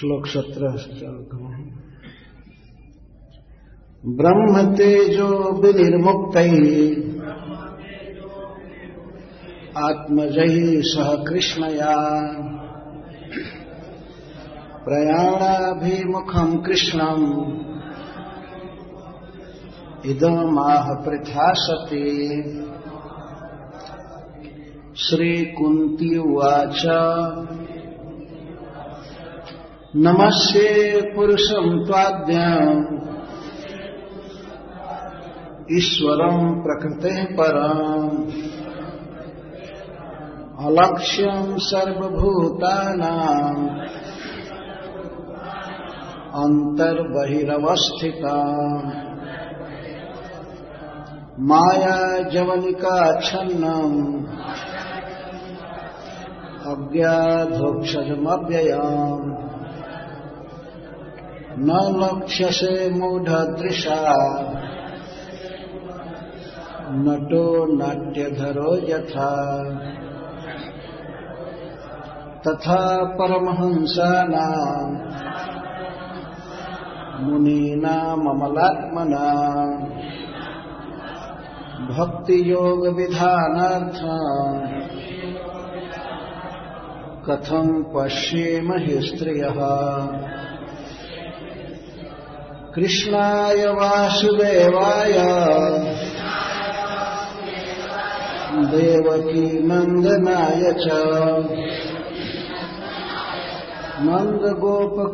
श्लोक सत्रह ब्रह्म तेजो विनिर्मुक्त। आत्मजयी सह कृष्णया। प्रयाणाभिमुखम कृष्णम। इदमाह पृथा सती। श्रीकुन्ती उवाच। नमस्ये पुरुषं त्वाद्यम् ईश्वरं प्रकृतेः परम् अलक्ष्यं सर्वभूतानाम् अन्तर्बहिरवस्थिता। माया जवनिकाच्छन्नम् अज्ञाधोक्षजमव्ययम् न लक्ष्यसे मूढदृशा। नटो नाट्यधरो यथा। तथा परमहंसानाम् मुनीनाममलात्मना। भक्तियोगविधानार्थ कथम् पश्येम हि स्त्रियः। कृष्णाय वासुदेवाय। देवकी नन्दनाय च। नन्दगोपकुमाराय।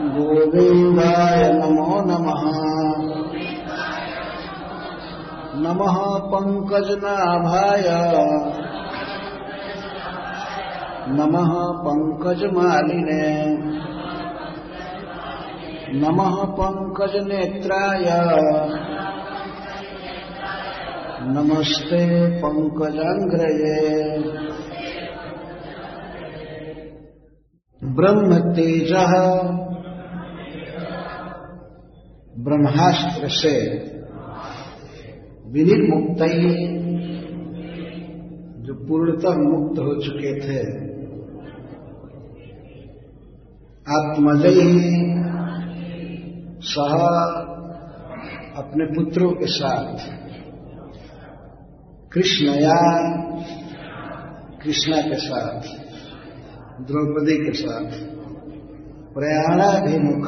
गोविन्दाय नमो नमः। नमः पङ्कजनाभाय। नमः पङ्कजमालिने नमः पङ्कजनेत्राय नमस्ते पङ्कजाङ्ग्रये ब्रह्म तेजः ब्रह्मास्त्र से विनिर्मुक्त जो पूर्णतः मुक्त हो चुके थे। आत्मजयी। सह अपने पुत्रों के साथ। कृष्णया, कृष्णा के साथ, द्रौपदी के साथ। प्रयाणाभिमुख,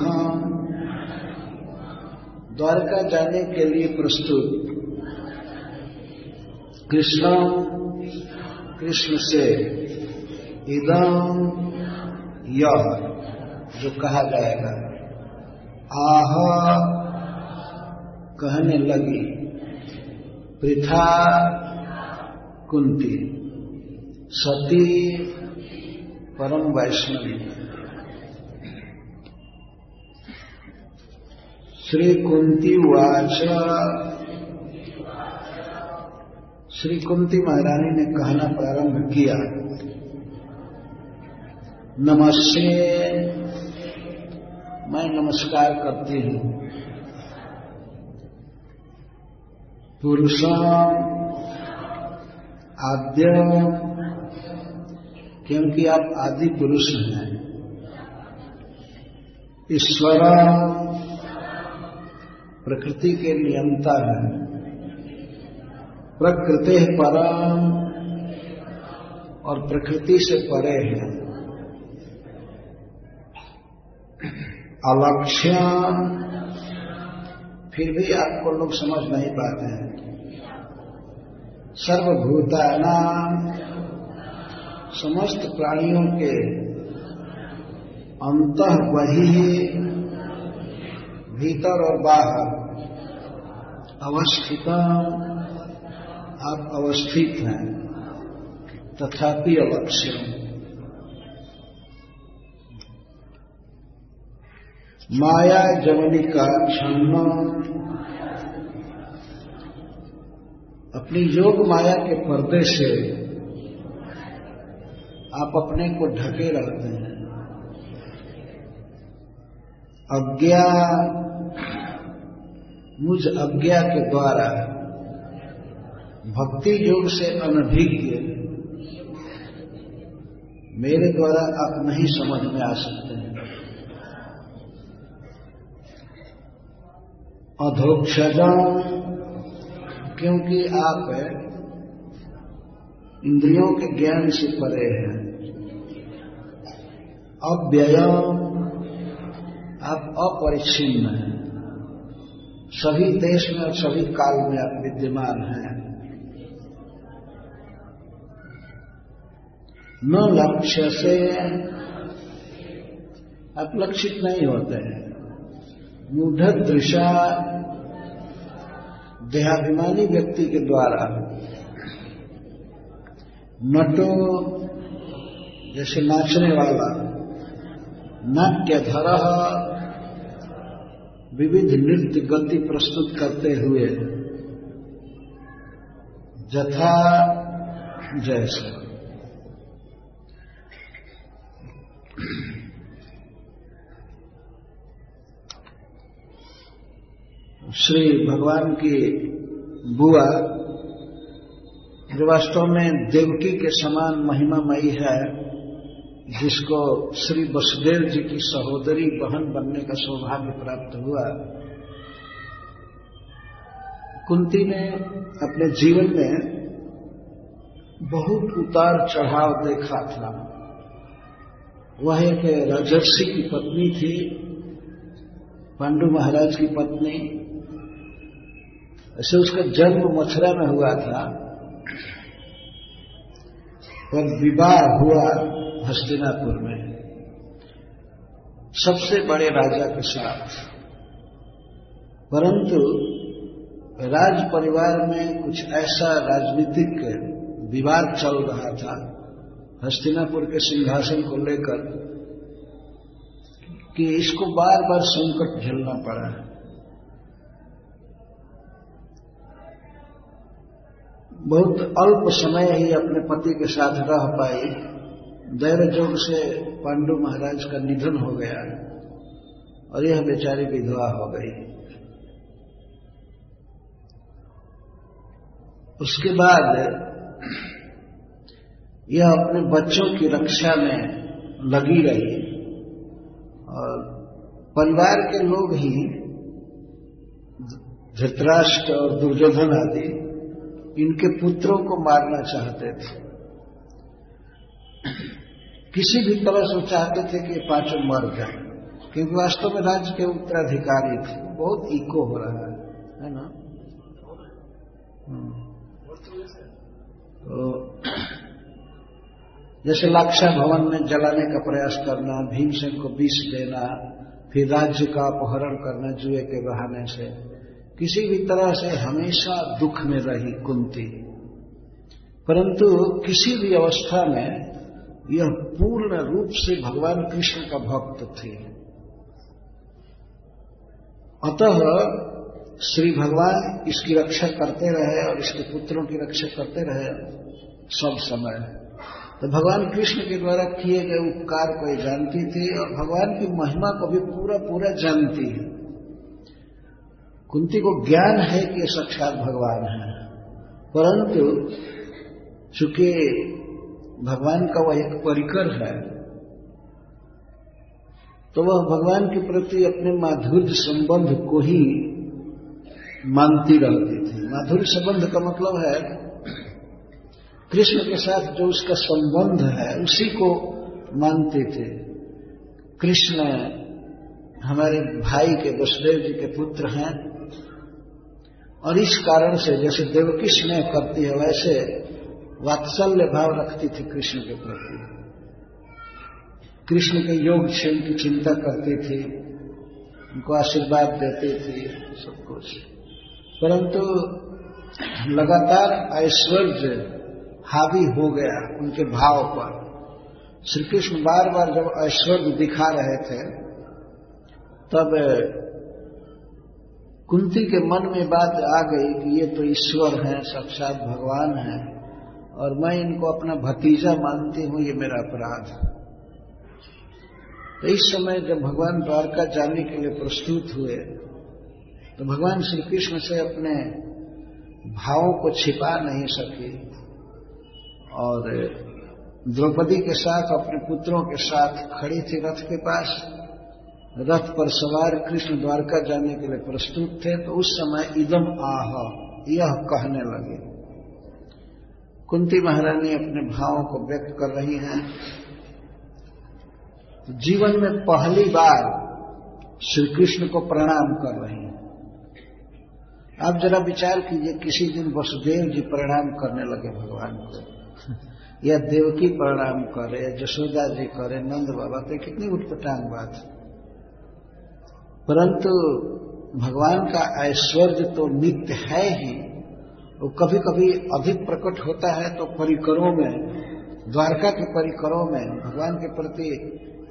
द्वारका जाने के लिए प्रस्तुत। कृष्ण कृष्ण से इदम यह जो कहा जाएगा। आह, कहने लगी, पृथा कुंती, सती परम वैष्णवी। श्री कुंती वाच। श्री कुंती महारानी ने कहना प्रारंभ किया। नमस्ते। मैं नमस्कार करती हूँ। पुरुषों, आद्य, क्योंकि आप आदि पुरुष हैं। ईश्वर, प्रकृति के नियंता है। प्रकृति परम और प्रकृति से परे है। अलक्ष्य। फिर भी आपको लोग समझ नहीं पाते हैं। सर्वभूतानाम समस्त प्राणियों के अंत वही भीतर और बाहर अवस्थित। आप अवस्थित हैं। तथापि अलक्ष्य माया जवनी का छन्न अपनी योग माया के पर्दे से आप अपने को ढके रहते हैं। अज्ञा, मुझ अज्ञा के द्वारा भक्ति योग से अनभिज्ञ मेरे द्वारा आप नहीं समझ में आ सकते हैं। अधोक्षजा क्योंकि आप इंद्रियों के ज्ञान से परे हैं। अव्यय आप अपरिच्छिन्न हैं। सभी देश में और सभी काल में आप विद्यमान हैं। न लक्ष्य से आप लक्षित नहीं होते हैं। मूढ़ दृशा देहाभिमानी व्यक्ति के द्वारा नटो, जैसे नाचने वाला नाट्य नाट्यधर विविध नृत्य गति प्रस्तुत करते हुए, जथा, जैसे। श्री भगवान की बुआ वास्तव में देवकी के समान महिमामयी है, जिसको श्री वसुदेव जी की सहोदरी बहन बनने का सौभाग्य प्राप्त हुआ। कुंती ने अपने जीवन में बहुत उतार चढ़ाव देखा था। वह एक राजर्षि की पत्नी थी, पांडु महाराज की पत्नी। ऐसे उसका जन्म मथुरा में हुआ था। और विवाह हुआ हस्तिनापुर में। सबसे बड़े राजा के साथ। परंतु राज परिवार में कुछ ऐसा राजनीतिक विवाद चल रहा था, हस्तिनापुर के सिंहासन को लेकर, कि इसको बार बार संकट झेलना पड़ा। है बहुत अल्प समय ही अपने पति के साथ रह पाई। दैव जोग से पांडु महाराज का निधन हो गया और यह बेचारी विधवा हो गई। उसके बाद यह अपने बच्चों की रक्षा में लगी रही और परिवार के लोग ही धृतराष्ट्र और दुर्योधन आदि इनके पुत्रों को मारना चाहते थे। किसी भी तरह से चाहते थे कि पाँचों मर जाए, क्योंकि वास्तव में राज्य के उत्तराधिकारी थे। बहुत इको हो रहा है है ना? तो जैसे लाक्षा भवन में जलाने का प्रयास करना, भीमसेन को विष देना, फिर राज्य का अपहरण करना जुए के बहाने से किसी भी तरह से हमेशा दुख में रही कुंती। परंतु किसी भी अवस्था में यह पूर्ण रूप से भगवान कृष्ण का भक्त थे। अतः श्री भगवान इसकी रक्षा करते रहे और इसके पुत्रों की रक्षा करते रहे सब समय। तो भगवान कृष्ण के द्वारा किए गए उपकार को जानती थी और भगवान की महिमा को भी पूरा पूरा जानती है। कुंती को ज्ञान है कि साक्षात भगवान है। परंतु चूँकि भगवान का वह एक परिकर है तो वह भगवान के प्रति अपने माधुर्य संबंध को ही मानती रहती थी। माधुर्य संबंध का मतलब है, कृष्ण के साथ जो उसका संबंध है, उसी को मानते थे। कृष्ण हमारे भाई के वसुदेव जी के पुत्र हैं और इस कारण से जैसे देवकी स्नेह करती है वैसे वात्सल्य भाव रखती थी कृष्ण के प्रति। कृष्ण के योग क्षेम की चिंता करती थी, उनको आशीर्वाद देती थी, सब कुछ। परंतु लगातार ऐश्वर्य हावी हो गया उनके भाव पर। श्री कृष्ण बार बार जब ऐश्वर्य दिखा रहे थे, तब कुंती के मन में बात आ गई कि ये तो ईश्वर हैं, साक्षात भगवान हैं, और मैं इनको अपना भतीजा मानती हूँ, ये मेरा अपराध तो इस समय जब भगवान द्वारका जाने के लिए प्रस्तुत हुए तो भगवान श्री कृष्ण से अपने भावों को छिपा नहीं सके, और द्रौपदी के साथ, अपने पुत्रों के साथ खड़ी थी रथ के पास। रथ पर सवार कृष्ण द्वारका जाने के लिए प्रस्तुत थे तो उस समय इदम आह, यह कहने लगे। कुंती महारानी अपने भावों को व्यक्त कर रही हैं। जीवन में पहली बार श्री कृष्ण को प्रणाम कर रही हैं। आप जरा विचार कीजिए, किसी दिन वसुदेव जी प्रणाम करने लगे भगवान को। या देवकी प्रणाम करे, या जशोदा जी करे, नंद बाबा तो कितनी उठपटांग बात परंतु भगवान का ऐश्वर्य तो नित्य है ही, वो कभी कभी अधिक प्रकट होता है तो परिकरों में, द्वारका के परिकरों में भगवान के प्रति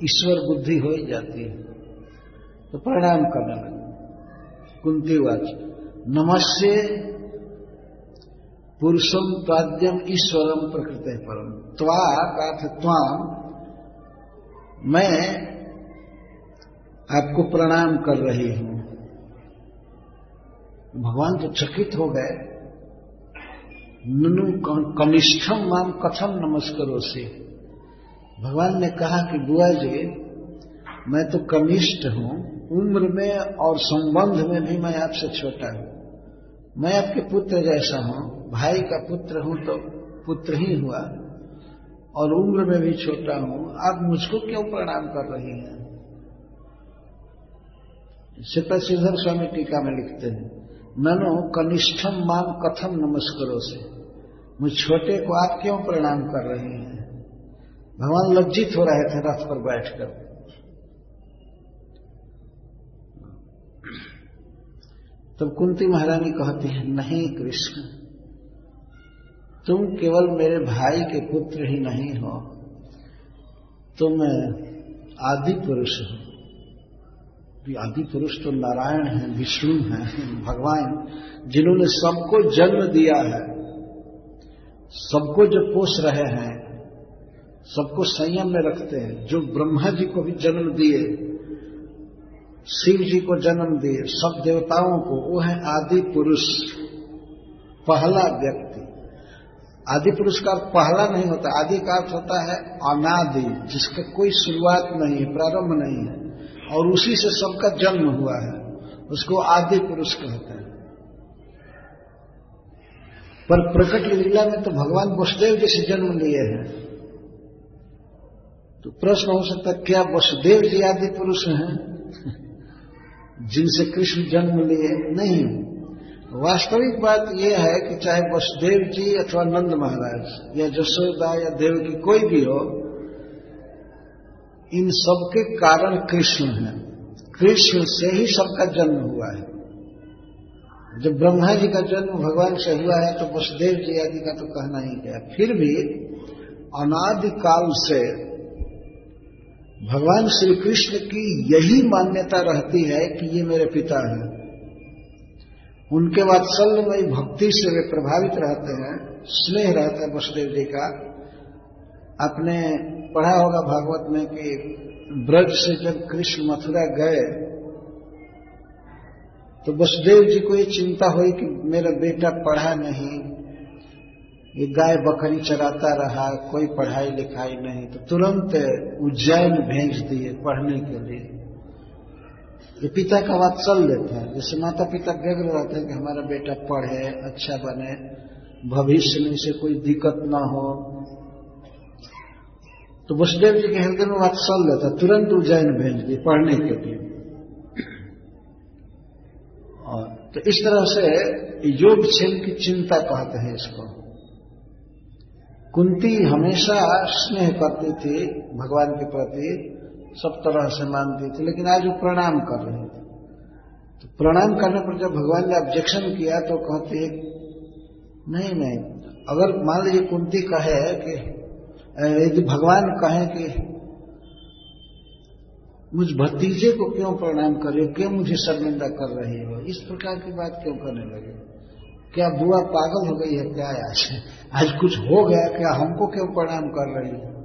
ईश्वर बुद्धि हो ही जाती है। तो प्रणाम करने लगे। कुंती वाच नमस्ते पुरुषम ताद्यम ईश्वरम प्रकृत परम त्वा का मैं आपको प्रणाम कर रही हूँ। भगवान तो चकित हो गए। ननु कनिष्ठम माम कथम नमस्करो से भगवान ने कहा कि बुआ जी, मैं तो कनिष्ठ हूँ, उम्र में और संबंध में भी मैं आपसे छोटा हूँ। मैं आपके पुत्र जैसा हूँ, भाई का पुत्र हूँ तो पुत्र ही हुआ। और उम्र में भी छोटा हूँ। आप मुझको क्यों प्रणाम कर रही हैं? श्रीधर स्वामी टीका में लिखते हैं, ननो कनिष्ठम माम कथम नमस्करो से मुझ छोटे को आप क्यों प्रणाम कर रहे हैं? भगवान लज्जित हो रहे थे, रथ पर बैठकर। तब कुंती महारानी कहती है, नहीं कृष्ण, तुम केवल मेरे भाई के पुत्र ही नहीं हो। तुम आदि पुरुष हो। आदि पुरुष तो नारायण है, विष्णु है, भगवान, जिन्होंने सबको जन्म दिया है, सबको जो पोष रहे हैं, सबको संयम में रखते हैं, जो ब्रह्मा जी को भी जन्म दिए, शिव जी को जन्म दिए, सब देवताओं को, वो है आदि पुरुष, पहला व्यक्ति। आदि पुरुष का पहला नहीं होता, आदि का अर्थ होता है अनादि, जिसका कोई शुरुआत नहीं है प्रारंभ नहीं है। और उसी से सबका जन्म हुआ है। उसको आदि पुरुष कहते हैं। पर प्रकट लीला में तो भगवान वसुदेव जैसे जन्म लिए हैं। तो प्रश्न हो सकता है, क्या वसुदेव जी आदि पुरुष हैं? जिनसे कृष्ण जन्म लिए नहीं। वास्तविक बात यह है कि चाहे वसुदेव जी अथवा नंद महाराज या जसोदा या देव की कोई भी हो इन सबके कारण कृष्ण है। कृष्ण से ही सबका जन्म हुआ है। जब ब्रह्मा जी का जन्म भगवान से हुआ है तो वसुदेव जी आदि का तो कहना ही गया। फिर भी अनादिकाल से भगवान श्री कृष्ण की यही मान्यता रहती है कि ये मेरे पिता हैं। उनके वात्सल्यमयी भक्ति से वे प्रभावित रहते हैं, स्नेह रहता है वसुदेव जी का। आपने पढ़ा होगा भागवत में कि ब्रज से जब कृष्ण मथुरा गए तो वसुदेव जी को ये चिंता हुई कि मेरा बेटा पढ़ा नहीं, ये गाय बकरी चराता रहा, कोई पढ़ाई लिखाई नहीं तो तुरंत उज्जैन भेज दिए पढ़ने के लिए। ये पिता का बात चल लेता है। जैसे माता पिता व्यग्र रहते हैं कि हमारा बेटा पढ़े अच्छा बने, भविष्य में इसे कोई दिक्कत ना हो तो वसुदेव जी के हृदय में चल लेता तुरंत उज्जैन भेज दिए, पढ़ने के लिए। और तो इस तरह से योग क्षेम की चिंता कहते हैं इसको। कुंती हमेशा स्नेह करती थी, भगवान के प्रति सब तरह से मानती थी, लेकिन आज वो प्रणाम कर रहे थे। तो प्रणाम करने पर जब भगवान ने ऑब्जेक्शन किया तो कहती नहीं नहीं, अगर मान लीजिए कुंती कहे कि यदि भगवान कहें कि मुझ भतीजे को क्यों प्रणाम कर रहे हो? क्यों मुझे शर्मिंदा कर रही हो? इस प्रकार की बात क्यों करने लगे? क्या बुआ पागल हो गई है क्या आज? आज कुछ हो गया क्या? हमको क्यों प्रणाम कर रही है?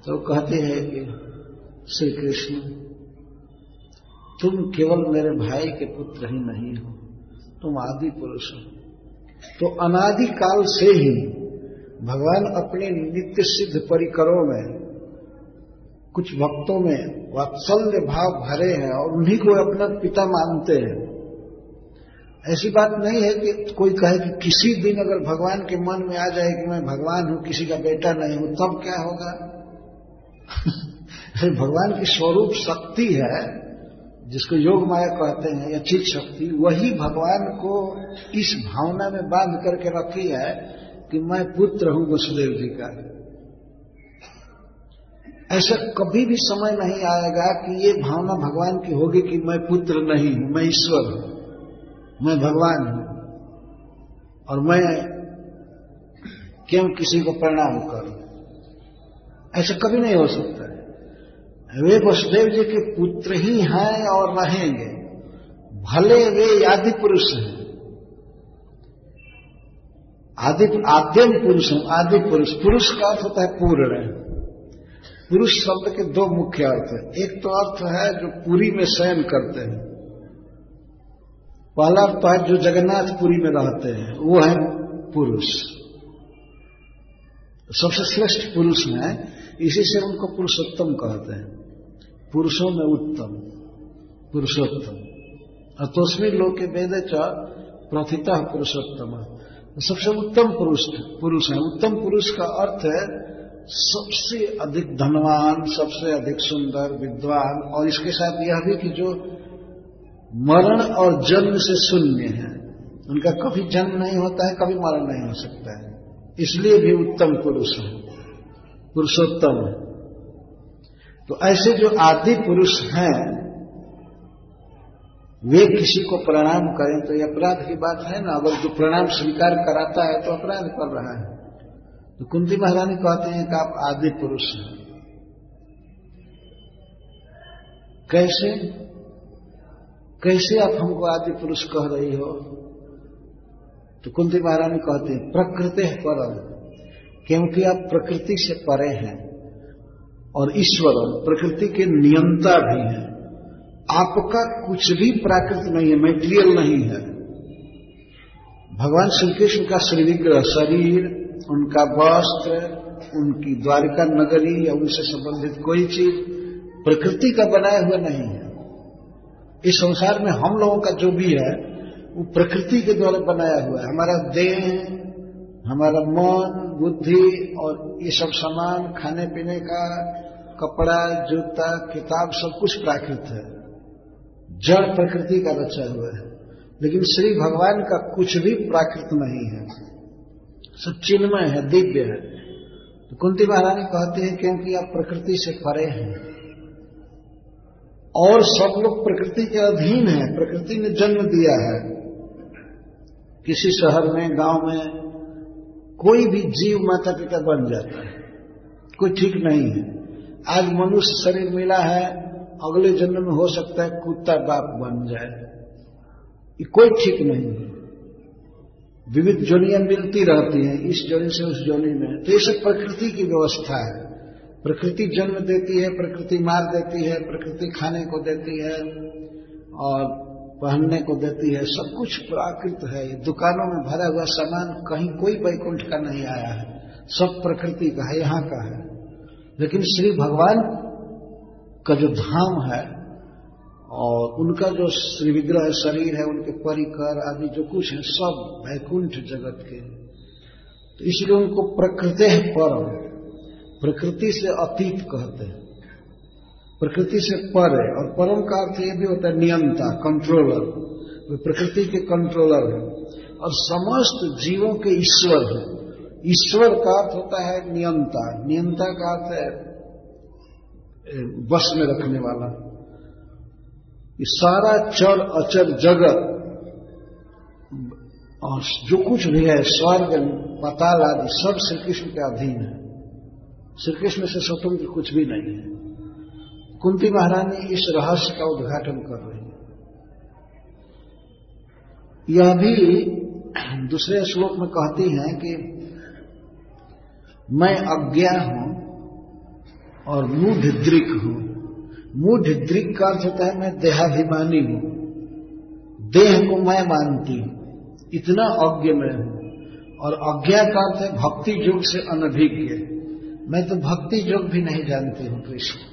तो कहते हैं कि, श्री कृष्ण, तुम केवल मेरे भाई के पुत्र ही नहीं हो, तुम आदि पुरुष हो। तो अनादि काल से ही भगवान अपने नित्य सिद्ध परिकरों में, कुछ भक्तों में वात्सल्य भाव भरे हैं और उन्हीं को अपना पिता मानते हैं। ऐसी बात नहीं है कि कोई कहे कि किसी दिन अगर भगवान के मन में आ जाए कि मैं भगवान हूँ, किसी का बेटा नहीं हूँ, तब क्या होगा? भगवान की स्वरूप शक्ति है, जिसको योग माया कहते हैं, या चित शक्ति, वही भगवान को इस भावना में बाँध करके रखी है कि मैं पुत्र हूँ वसुदेव जी का। ऐसा कभी भी समय नहीं आएगा कि ये भावना भगवान की होगी कि मैं पुत्र नहीं हूँ, मैं ईश्वर हूँ, मैं भगवान हूँ। और मैं क्यों किसी को प्रणाम करूँ? ऐसा कभी नहीं हो सकता वे वसुदेव जी के पुत्र ही हैं और रहेंगे। भले वे आदि पुरुष हैं। आदि आद्यम पुरुष आदि पुरुष। पुरुष का अर्थ होता है पूर्ण। पुरुष शब्द के दो मुख्य अर्थ है। एक तो अर्थ है जो पुरी में शयन करते हैं। पहला अर्थ है जो जगन्नाथपुरी में रहते हैं। वो है पुरुष। सबसे श्रेष्ठ पुरुष है। इसी से उनको पुरुषोत्तम कहते हैं। पुरुषों में उत्तम। पुरुषोत्तम। अतोस्मी लोग के वेद च प्रथिता पुरुषोत्तम। सबसे उत्तम पुरुष पुरुष है। उत्तम पुरुष का अर्थ है, सबसे अधिक धनवान, सबसे अधिक सुंदर, विद्वान, और इसके साथ यह भी कि जो मरण और जन्म से शून्य है, उनका कभी जन्म नहीं होता है, कभी मरण नहीं हो सकता है। इसलिए भी उत्तम पुरुष है। पुरुषोत्तम। है तो ऐसे जो आदि पुरुष हैं वे किसी को प्रणाम करें तो यह अपराध की बात है ना? अगर जो प्रणाम स्वीकार कराता है तो अपराध कर रहा है। तो कुंती महारानी कहते हैं कि आप आदि पुरुष हैं। कैसे? कैसे आप हमको आदि पुरुष कह रही हो? तो कुंती महारानी कहते हैं, प्रकृति है क्योंकि आप प्रकृति से परे हैं और ईश्वर प्रकृति के नियंता भी हैं। आपका कुछ भी प्राकृत नहीं है मेटीरियल नहीं है। भगवान श्री कृष्ण का श्रीविग्रह शरीर, उनका वस्त्र, उनकी द्वारिका नगरी या उनसे संबंधित कोई चीज़ प्रकृति का बनाया हुआ नहीं है। इस संसार में हम लोगों का जो भी है, वो प्रकृति के द्वारा बनाया हुआ है। हमारा देह, हमारा मन, बुद्धि और ये सब सामान खाने पीने का कपड़ा, जूता, किताब सब कुछ प्राकृत है। जड़ प्रकृति का रचा हुआ है। लेकिन श्री भगवान का कुछ भी प्राकृत नहीं है। सब चिन्मय है, दिव्य है। तो कुंती महारानी कहते हैं, क्योंकि आप प्रकृति से परे हैं और सब लोग प्रकृति के अधीन है। प्रकृति ने जन्म दिया है। किसी शहर में, गाँव में कोई भी जीव माता पिता बन जाता है। कोई ठीक नहीं है। आज मनुष्य शरीर मिला है अगले जन्म में हो सकता है कुत्ता बाप बन जाए। ये कोई ठीक नहीं है। विविध जोनियाँ मिलती रहती हैं इस जोनी से उस जोनी में। तो ये सब प्रकृति की व्यवस्था है। प्रकृति जन्म देती है, प्रकृति मार देती है, प्रकृति खाने को देती है और पहनने को देती है। सब कुछ प्राकृत है। दुकानों में भरा हुआ सामान कहीं कोई वैकुंठ का नहीं आया है। सब प्रकृति का है, यहाँ का है। लेकिन श्री भगवान का जो धाम है और उनका जो श्री विग्रह शरीर है, उनके परिकर आदि जो कुछ है, सब वैकुंठ जगत के। तो इसलिए उनको प्रकृति है परम। प्रकृति से अतीत कहते हैं। प्रकृति से पर। है और परम का अर्थ यह भी होता है नियंता कंट्रोलर वे प्रकृति के कंट्रोलर है। और समस्त जीवों के ईश्वर है। ईश्वर का अर्थ होता है नियंता। नियंता का अर्थ है बस में रखने वाला। कि सारा चर अचर जगत, और जो कुछ भी है, स्वर्ग, पताल आदि, सब श्री कृष्ण के अधीन है। श्री कृष्ण से स्वतंत्र कुछ भी नहीं है। कुंती महारानी इस रहस्य का उद्घाटन कर रही है। यह भी दूसरे श्लोक में कहती हैं कि, मैं अज्ञा हूँ और मूढ़ हूँ। मूढ़ का अर्थ होता है मैं देहाभिमानी हूँ। देह को मैं मानती हूँ। इतना अज्ञ मैं हूँ। और अज्ञा का अर्थ है भक्ति योग से अनभिज्ञ। मैं तो भक्ति योग भी नहीं जानती हूँ कृष्ण।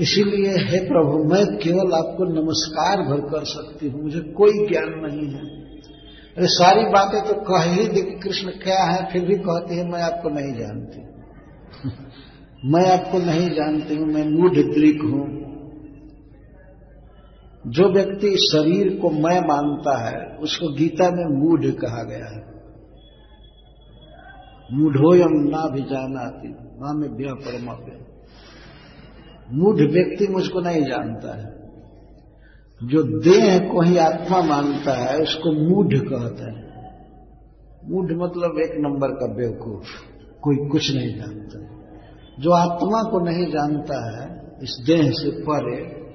इसीलिए, हे प्रभु, मैं केवल आपको नमस्कार भर कर सकती हूँ। मुझे कोई ज्ञान नहीं है। अरे, सारी बातें तो कह ही दे कृष्ण क्या है, फिर भी कहती है, मैं आपको नहीं जानती। मैं आपको नहीं जानती हूँ, मैं मूढ़ द्रिक हूँ। जो व्यक्ति शरीर को मैं मानता है, उसको गीता में मूढ़ कहा गया है। मूढ़ोयम ना भी जाना माँ में ब्या परमाव्य मूढ़ व्यक्ति मुझको नहीं जानता है। जो देह को ही आत्मा मानता है, उसको मूढ़ कहते हैं। मूढ़ मतलब एक नंबर का बेवकूफ़, कोई कुछ नहीं जानता जो आत्मा को नहीं जानता है, इस देह से परे,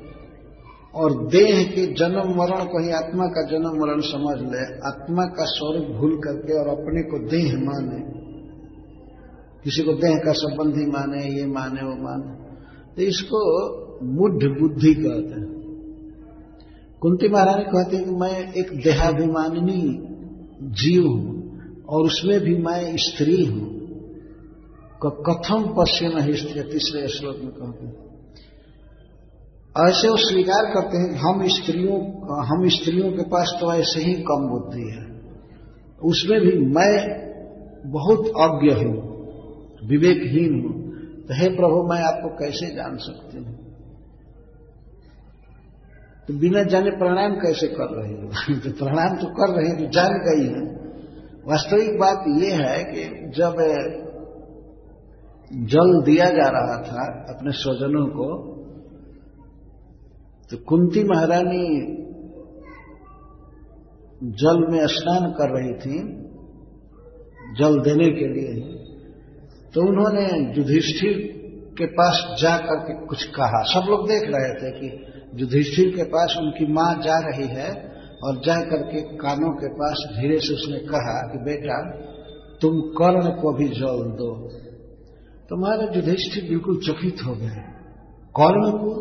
और देह के जन्म मरण को ही आत्मा का जन्म मरण समझ ले, आत्मा का स्वरूप भूल करके और अपने को देह माने। किसी को देह का संबंधी माने, ये माने, वो माने। तो इसको मुढ़ बुद्धि कहते हैं। कुंती महारानी कहते हैं कि मैं एक देहाभिमानिनी जीव हूँ, और उसमें भी मैं स्त्री हूँ। कथम पश्चिम स्त्री तीसरे श्लोक में कहते हैं ऐसे वो स्वीकार करते हैं, हम स्त्रियों हम स्त्रियों के पास तो ऐसे ही कम बुद्धि है। उसमें भी मैं बहुत अज्ञ हूँ, विवेकहीन हूँ। तो हे प्रभु, मैं आपको कैसे जान सकती हूँ? तो बिना जाने प्रणाम कैसे कर रही हो? तो प्रणाम तो कर रहे हैं तो जान गई है। वास्तविक बात यह है कि जब जल दिया जा रहा था अपने स्वजनों को तो कुंती महारानी जल में स्नान कर रही थी, जल देने के लिए। तो उन्होंने युधिष्ठिर के पास जा करके कुछ कहा। सब लोग देख रहे थे कि युधिष्ठिर के पास उनकी माँ जा रही है और जा करके कानों के पास धीरे से उसने कहा कि, बेटा, तुम कर्ण को भी जल दो। तो महाराज युधिष्ठिर बिल्कुल चकित हो गए। कर्ण को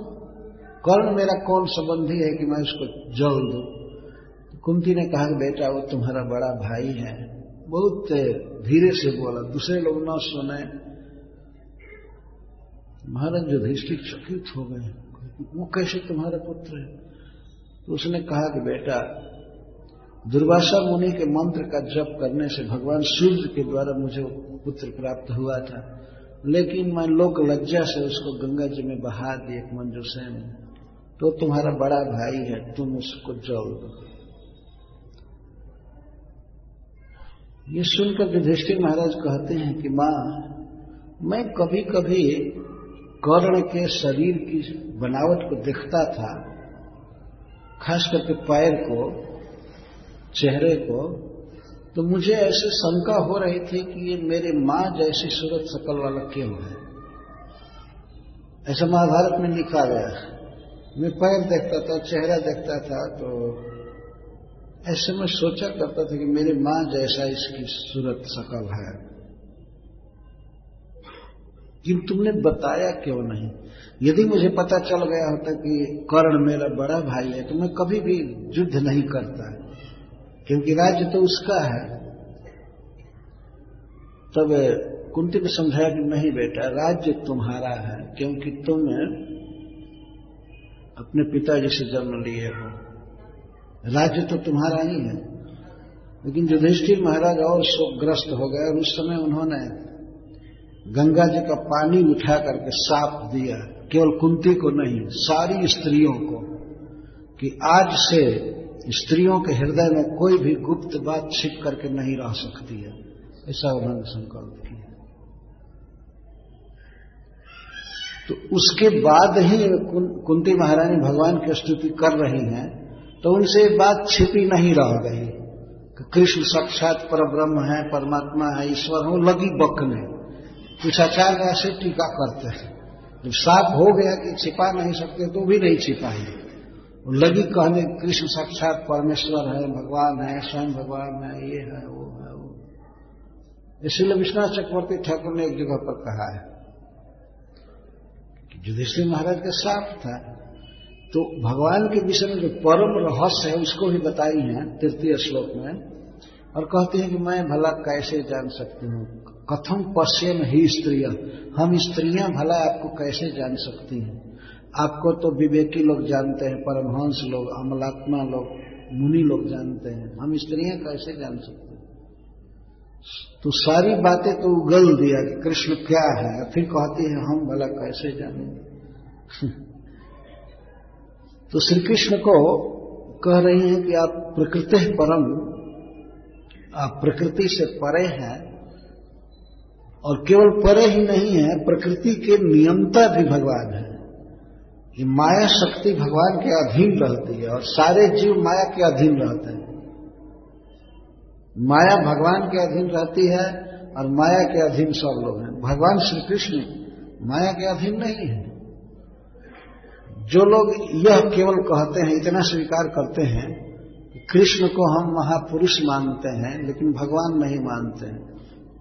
कर्ण मेरा कौन संबंधी है कि मैं उसको जल दू? तो कुंती ने कहा, बेटा, वो तुम्हारा बड़ा भाई है। बहुत धीरे से बोला, दूसरे लोग न सुने। महाराज युधिष्ठिर चकित हो गए। वो कैसे तुम्हारा पुत्र है? तो उसने कहा कि, बेटा, दुर्वासा मुनि के मंत्र का जप करने से भगवान सूर्य के द्वारा मुझे पुत्र प्राप्त हुआ था। लेकिन मैं लोक लज्जा से उसको गंगा जी में बहा दी, एक मंजूसेन तो तुम्हारा बड़ा भाई है, तुम उसको जल दो। ये सुनकर युधिष्ठिर महाराज कहते हैं कि, माँ, मैं कभी कभी कर्ण के शरीर की बनावट को देखता था, खास करके पैर को, चेहरे को तो मुझे ऐसे शंका हो रही थी कि ये मेरे माँ जैसी सूरत शकल वाला क्यों है? ऐसा महाभारत में लिखा गया मैं पैर देखता था, चेहरा देखता था तो ऐसे में सोचा करता था कि मेरी माँ जैसा इसकी सूरत सकल है। कि तुमने बताया क्यों नहीं? यदि मुझे पता चल गया होता कि कर्ण मेरा बड़ा भाई है तो मैं कभी भी युद्ध नहीं करता। क्योंकि राज्य तो उसका है। तब कुंती ने समझाया कि नहीं बेटा, राज्य तुम्हारा है, क्योंकि तुम अपने पिताजी से जन्म लिए हो। राज्य तो तुम्हारा ही है। लेकिन युधिष्ठिर महाराज और शोकग्रस्त हो गए और उस समय उन्होंने गंगा जी का पानी उठा करके साफ़ दिया, केवल कुंती को नहीं, सारी स्त्रियों को, कि आज से स्त्रियों के हृदय में कोई भी गुप्त बात छिप करके नहीं रह सकती है, ऐसा उन्होंने संकल्प किया। तो उसके बाद ही कुंती महारानी भगवान की स्तुति कर रही हैं तो उनसे बात छिपी नहीं रह गई कृष्ण साक्षात पर ब्रह्म है, परमात्मा है, ईश्वर हो लगी बकने कुछ आचार्य ऐसे टीका करते हैं, जब साफ़ हो गया कि छिपा नहीं सकते तो भी नहीं छिपाएँगे। लगी कहने, कृष्ण साक्षात परमेश्वर है, भगवान है, स्वयं भगवान है, ये है, वो है, वो। इसलिए विश्वनाथ चक्रवर्ती ठाकुर ने एक जगह पर कहा है कि युधिष्ठिर महाराज का साफ़ था। तो भगवान के विषय में जो परम रहस्य है, उसको भी बताई है तृतीय श्लोक में और कहते हैं कि मैं भला कैसे जान सकती हूँ? कथम पश्चिम ही स्त्रिय। हम स्त्रियाँ भला आपको कैसे जान सकती हैं? आपको तो विवेकी लोग जानते हैं, परमहंस लोग, अमलात्मा लोग, मुनि लोग जानते हैं। हम स्त्रियाँ कैसे जान सकते हैं? तो सारी बातें तो उगल दिया कि कृष्ण क्या है, फिर कहती है, हम भला कैसे जानेंगे? तो श्री कृष्ण को कह रही हैं कि आप प्रकृति परम। आप प्रकृति से परे हैं और केवल परे ही नहीं है, प्रकृति के नियमता भी भगवान है। ये माया शक्ति भगवान के अधीन रहती है और सारे जीव माया के अधीन रहते हैं। माया भगवान के अधीन रहती है और माया के अधीन सब लोग हैं। भगवान श्री कृष्ण माया के अधीन नहीं है। जो लोग यह केवल कहते हैं, इतना स्वीकार करते हैं कि कृष्ण को हम महापुरुष मानते हैं, लेकिन भगवान नहीं मानते हैं।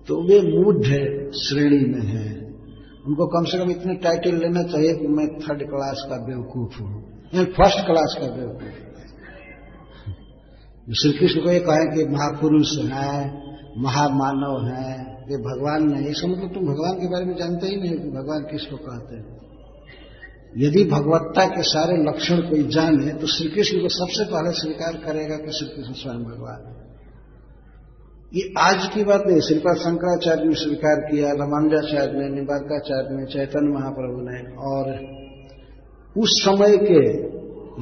तो वे मूढ़ श्रेणी में हैं। उनको कम से कम इतने टाइटल लेना चाहिए कि मैं थर्ड क्लास का बेवकूफ़ हूँ। या फ़र्स्ट क्लास का बेवकूफ़ श्री कृष्ण को ये कहें कि महापुरुष है, महामानव है, ये भगवान नहीं इसका मतलब तुम भगवान के बारे में जानते ही नहीं कि भगवान किसको कहते हैं। यदि भगवत्ता के सारे लक्षण कोई जाने तो श्री कृष्ण को सबसे पहले स्वीकार करेगा कि श्री कृष्ण स्वयं भगवान है। ये आज की बात नहीं, श्रीपाद शंकराचार्य ने स्वीकार किया रामानुजाचार्य ने निबारकाचार्य ने, चैतन्य महाप्रभु ने, और उस समय के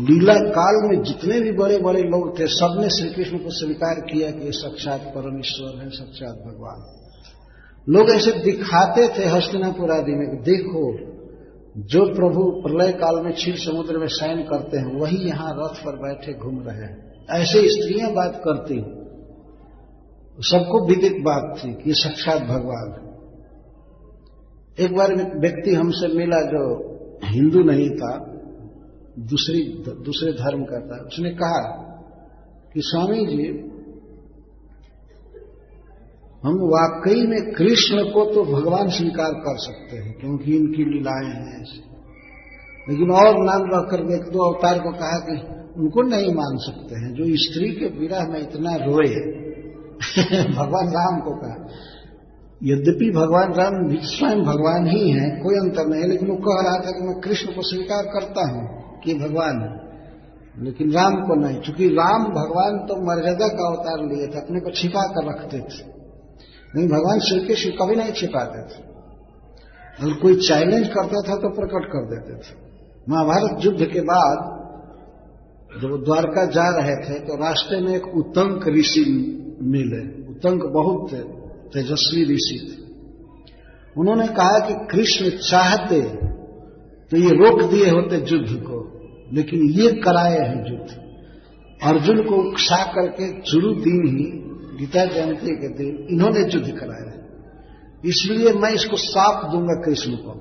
लीला काल में जितने भी बड़े बड़े लोग थे, सबने श्री कृष्ण को स्वीकार किया कि साक्षात परमेश्वर है, साक्षात भगवान। लोग ऐसे दिखाते थे हस्तिनापुर आदि में देखो, जो प्रभु प्रलय काल में क्षीर समुद्र में शयन करते हैं, वही यहाँ रथ पर बैठे घूम रहे हैं। ऐसे स्त्रियाँ बात करती हैं। सबको विदित बात थी कि साक्षात भगवान एक बार व्यक्ति हमसे मिला जो हिंदू नहीं था, दूसरी, दूसरे धर्म का था। उसने कहा कि स्वामी जी, हम वाकई में कृष्ण को तो भगवान स्वीकार कर सकते हैं, क्योंकि इनकी लीलाएँ हैं ऐसे। लेकिन और नाम रखकर एक दो अवतार को कहा कि उनको नहीं मान सकते हैं, जो स्त्री के विरह में इतना रोए भगवान राम को कहा। यद्यपि भगवान राम स्वयं भगवान ही है, कोई अंतर नहीं है लेकिन वो कह रहा था कि मैं कृष्ण को स्वीकार करता हूँ कि भगवान है। लेकिन राम को नहीं क्योंकि राम भगवान तो मर्यादा का अवतार लिए थे, अपने को छिपा कर रखते थे। लेकिन भगवान श्री कृष्ण कभी नहीं छिपाते थे। अगर कोई चैलेंज करता था तो प्रकट कर देते थे। महाभारत युद्ध के बाद जब द्वारका जा रहे थे तो रास्ते में एक उत्तंक ऋषि मिले। उतंक बहुत थे, तेजस्वी ऋषि थे। उन्होंने कहा कि कृष्ण चाहते तो ये रोक दिए होते युद्ध को, लेकिन ये कराए हैं युद्ध। अर्जुन को उकसा करके शुरू दिन ही गीता जयंती के दिन इन्होंने युद्ध कराया। इसलिए मैं इसको साफ़ दूँगा कृष्ण को।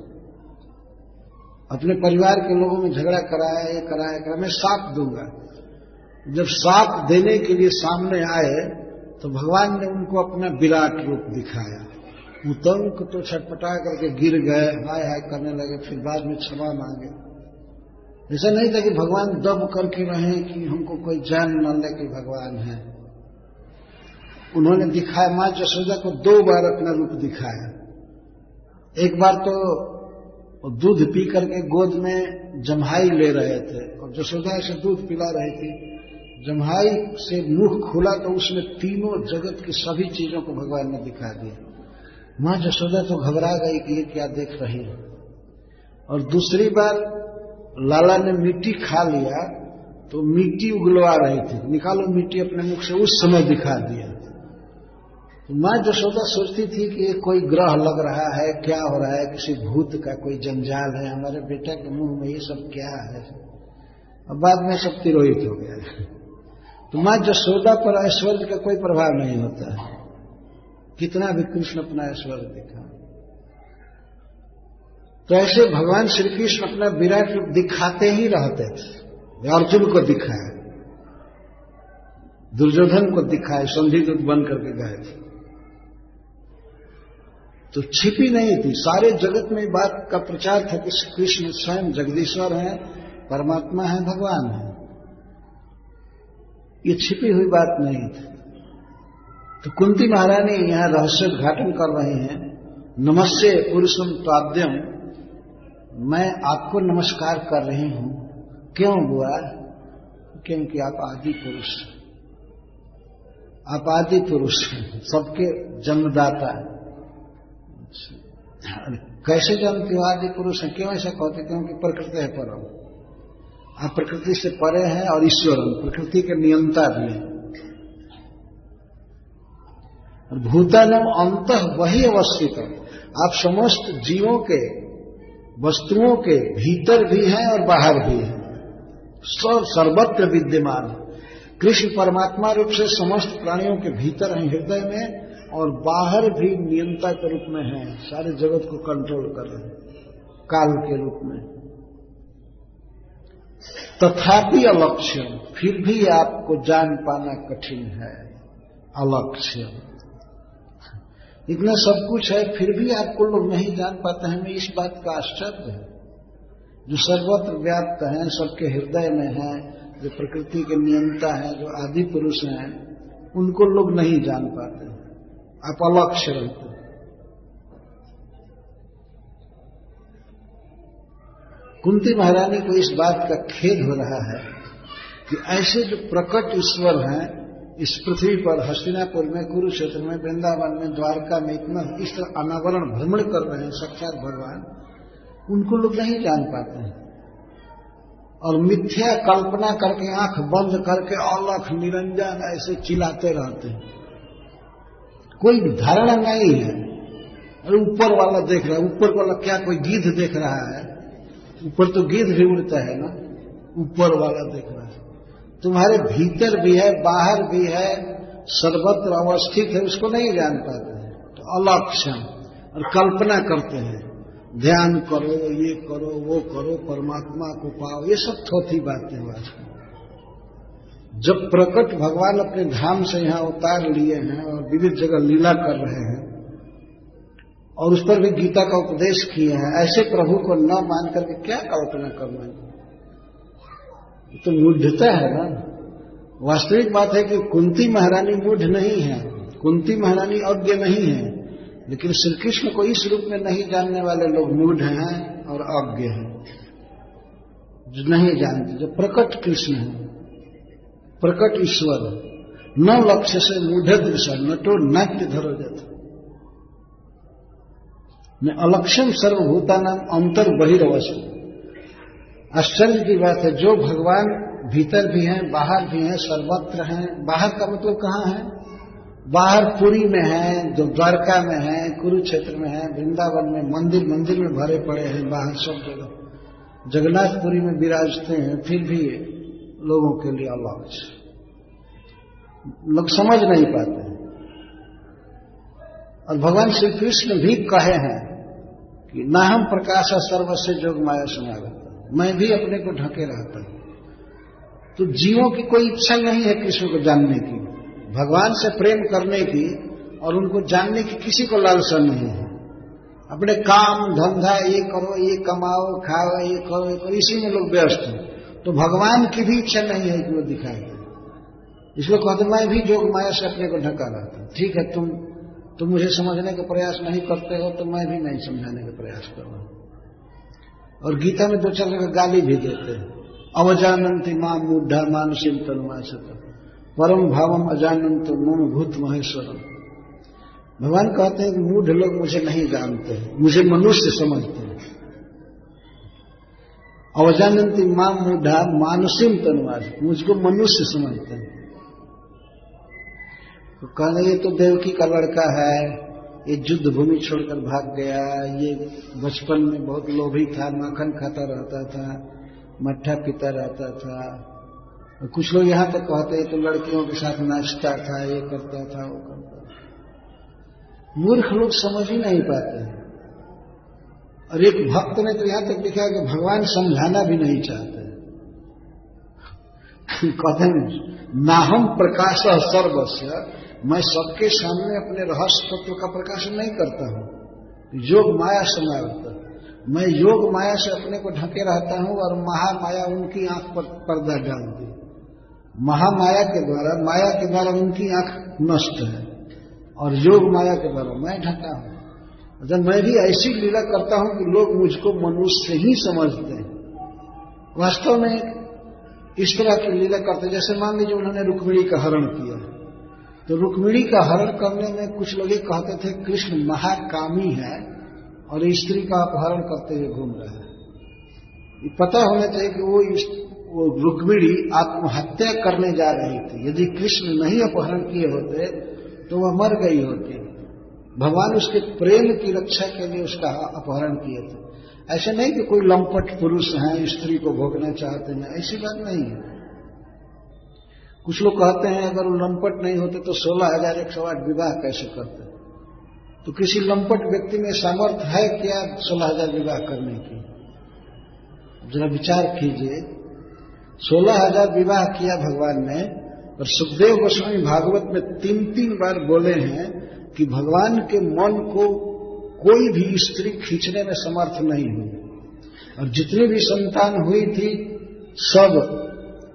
अपने परिवार के लोगों में झगड़ा कराया ये कराया कराया मैं साफ़ दूँगा। जब साफ़ देने के लिए सामने आए तो भगवान ने उनको अपना विराट रूप दिखाया। उतंक तो छटपटा करके गिर गए, हाय हाय करने लगे, फिर बाद में क्षमा मांगे। ऐसा नहीं था कि भगवान दब करके रहे कि हमको कोई जान न ले कि भगवान है। उन्होंने दिखाया, माँ जसोदा को दो बार अपना रूप दिखाया। एक बार तो दूध पी करके गोद में जम्हाई ले रहे थे, और जसोदा से दूध पिला रही थी। जम्हाई से मुख खुला तो उसमें तीनों जगत की सभी चीज़ों को भगवान ने दिखा दिया। माँ जसोदा तो घबरा गई कि ये क्या देख रही है। और दूसरी बार लाला ने मिट्टी खा लिया तो मिट्टी उगलवा रही थी। निकालो मिट्टी अपने मुख से, उस समय दिखा दिया। तो माँ जसोदा सोचती थी कि ये कोई ग्रह लग रहा है, क्या हो रहा है, किसी भूत का कोई जंजाल है, हमारे बेटा के मुँह में ये सब क्या है। अब बाद में सब तिरोहित हो गया। माँ जसोदा पर ऐश्वर्य का कोई प्रभाव नहीं होता। है कितना भी कृष्ण अपना ऐश्वर्य दिखा। तो ऐसे भगवान श्री कृष्ण अपना विराट रूप दिखाते ही रहते थे। अर्जुन को दिखाया। दुर्योधन को दिखाए संधि दूत बन करके गए थे। तो छिपी नहीं थी। सारे जगत में बात का प्रचार था कि श्री कृष्ण स्वयं जगदीश्वर है, परमात्मा है, भगवान है। ये छिपी हुई बात नहीं थी तो कुंती महारानी यहाँ रहस्य उद्घाटन कर रहे हैं। नमस्ते पुरुषम ताद्यम मैं आपको नमस्कार कर रही हूँ। क्यों बुआ क्योंकि आप आदि पुरुष आप आदि पुरुष हैं। सबके जन्मदाता कैसे जन्म क्यों आदि पुरुष हैं? क्यों ऐसा कहते क्योंकि प्रकृति है परम। आप प्रकृति से परे हैं और ईश्वर प्रकृति के नियंता भी हैं। भूतानम अंत वही अवस्थित है। आप समस्त जीवों के, वस्तुओं के भीतर भी हैं और बाहर भी हैं। सब सर्वत्र विद्यमान कृष्ण परमात्मा रूप से समस्त प्राणियों के भीतर हैं हृदय में और बाहर भी नियंता के रूप में हैं। सारे जगत को कंट्रोल कर रहे हैं। काल के रूप में। तथापि अलक्ष्य फिर भी आपको जान पाना कठिन है। अलक्ष्य इतना सब कुछ है, फिर भी आपको लोग नहीं जान पाते हैं। इस बात का आश्चर्य है। जो सर्वत्र व्याप्त हैं, सबके हृदय में है, जो प्रकृति के नियंता है, जो आदि पुरुष हैं, उनको लोग नहीं जान पाते। आप अलक्ष्य रहते कुंती महारानी को इस बात का खेद हो रहा है कि ऐसे जो प्रकट ईश्वर हैं, इस पृथ्वी पर, हस्तिनापुर में, कुरुक्षेत्र में, वृंदावन में, द्वारका में, इतना इस तरह अनावरण भ्रमण कर रहे हैं साक्षात भगवान, उनको लोग नहीं जान पाते हैं। और मिथ्या कल्पना करके, आँख बंद करके, अलख निरंजन ऐसे चिल्लाते रहते हैं। कोई धारणा नहीं है। अरे ऊपर वाला देख रहा है, ऊपर वाला क्या कोई गिद्ध देख रहा है? ऊपर तो गिद्ध भी उड़ता है ना, ऊपर वाला देख रहा है। तुम्हारे भीतर भी है, बाहर भी है, सर्वत्र अवस्थित है, उसको नहीं जान पाते हैं। तो अलक्षण और कल्पना करते हैं। ध्यान करो, ये करो, वो करो, परमात्मा को पाओ, ये सब थोथी बातें आजकल जब प्रकट भगवान अपने धाम से यहाँ उतार लिए हैं और विविध जगह लीला कर रहे हैं और उस पर भी गीता का उपदेश किए हैं। ऐसे प्रभु को न मान करके क्या कल्पना करना है? तो मूढ़ता है ना। वास्तविक बात है कि कुंती महारानी मूढ़ नहीं है, कुंती महारानी अज्ञ नहीं है, लेकिन श्री कृष्ण को इस रूप में नहीं जानने वाले लोग मूढ़ हैं और अज्ञ हैं। जो नहीं जानते, जो प्रकट कृष्ण है, प्रकट ईश्वर, न लक्ष्य से मूढ़ दृश्य, नटो नाट्य धरो जाता। मैं अलक्षण सर्वभूता नाम अंतर बहिर्वस्त आश्चर्य की बात है, जो भगवान भीतर भी हैं, बाहर भी हैं, सर्वत्र हैं, बाहर का मतलब कहाँ है? बाहर पुरी में है जो द्वारका में है, कुरुक्षेत्र में है, वृंदावन में, मंदिर मंदिर में भरे पड़े हैं, बाहर सब जगह। जगन्नाथपुरी में विराजते हैं, फिर भी लोगों के लिए अलग लोग समझ नहीं पाते हैं। और भगवान श्री कृष्ण भी कहे हैं कि ना हम प्रकाश सर्व से जोग माया समागत मैं भी अपने को ढके रहता हूँ। तो जीवों की कोई इच्छा नहीं है कृष्ण को जानने की। भगवान से प्रेम करने की और उनको जानने की किसी को लालसा नहीं है। अपने काम, धंधा, ये करो, ये कमाओ, खाओ, ये करो ये करो, इसी में लोग व्यस्त हैं। तो भगवान की भी इच्छा नहीं है कि वो दिखाए इसलिए कहते मैं भी जोग माया से अपने को ढका रहता हूँ। ठीक है, तुम तुम मुझे समझने का प्रयास नहीं करते हो तो मैं भी नहीं समझाने का प्रयास कर और गीता में दो चार जगह गाली भी देते हैं। अवजानंती माँ मूढ़ा मानसिम तनुमाशत परम भावम अजानंत मम भूत महेश्वरम। भगवान कहते हैं कि मूढ़ लोग मुझे नहीं जानते, मुझे मनुष्य समझते हैं। अवजानंती माँ मूढ़ा मानसिम तनुवास मुझको मनुष्य समझते हैं। तो कहना ये तो देवकी का लड़का है, ये युद्ध भूमि छोड़कर भाग गया, ये बचपन में बहुत लोभी था, माखन खाता रहता था, मट्ठा पीता रहता था। कुछ लोग यहाँ तक कहते हैं तो लड़कियों के साथ नाचता था, ये करता था, वो करता था। मूर्ख लोग समझ ही नहीं पाते और एक भक्त ने तो यहाँ तक लिखा कि भगवान समझाना भी नहीं चाहते कहते नाहम प्रकाश सर्वस्व मैं सबके सामने अपने रहस्य तत्व का प्रकाशन नहीं करता हूँ। योग माया समावता मैं योग माया से अपने को ढके रहता हूँ और महामाया उनकी आँख पर पर्दा डालती महामाया के द्वारा, माया के द्वारा उनकी आँख नष्ट है और योग माया के द्वारा मैं ढका हूँ। जब मैं भी ऐसी लीला करता हूँ कि लोग मुझको मनुष्य ही समझते हैं। वास्तव में इस तरह की लीला करते जैसे मान लीजिए उन्होंने रुक्मिणी का हरण किया। तो रुक्मिणी का हरण करने में कुछ लोग कहते थे, कृष्ण महाकामी है और स्त्री का अपहरण करते हुए घूम रहे हैं। पता होना चाहिए कि वो वो रुक्मिणी आत्महत्या करने जा रही थी। यदि कृष्ण नहीं अपहरण किए होते तो वह मर गई होती। भगवान उसके प्रेम की रक्षा के लिए उसका अपहरण किए थे। ऐसे नहीं कि कोई लंपट पुरुष है, स्त्री को भोगना चाहते हैं। ऐसी बात नहीं है। कुछ लोग कहते हैं, अगर वो लंपट नहीं होते तो सोलह हज़ार एक सौ आठ विवाह कैसे करते तो किसी लंपट व्यक्ति में सामर्थ्य है क्या सोलह हज़ार विवाह करने की? जरा विचार कीजिए। सोलह हज़ार विवाह किया भगवान ने और सुखदेव गोस्वामी भागवत में तीन तीन बार बोले हैं कि भगवान के मन को कोई भी स्त्री खींचने में समर्थ नहीं हुई। और जितनी भी संतान हुई थी, सब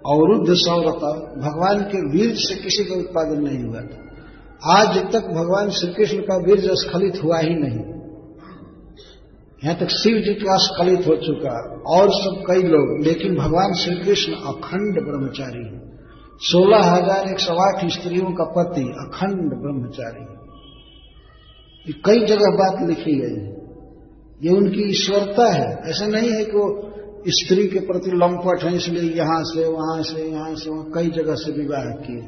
अवरुद्ध सौरता भगवान के वीर से किसी का उत्पादन नहीं हुआ था। आज तक भगवान श्री कृष्ण का वीर स्खलित हुआ ही नहीं। यहाँ तक शिव जी का स्खलित हो चुका और सब कई लोग, लेकिन भगवान श्री कृष्ण अखंड ब्रह्मचारी सोलह हज़ार एक सौ आठ स्त्रियों का पति अखंड ब्रह्मचारी कई जगह बात लिखी गई है। ये उनकी ईश्वरता है। ऐसा नहीं है कि वो स्त्री के प्रति लंपट है, इसलिए यहाँ से, वहाँ से, यहाँ से, वहाँ कई जगह से विवाह किए।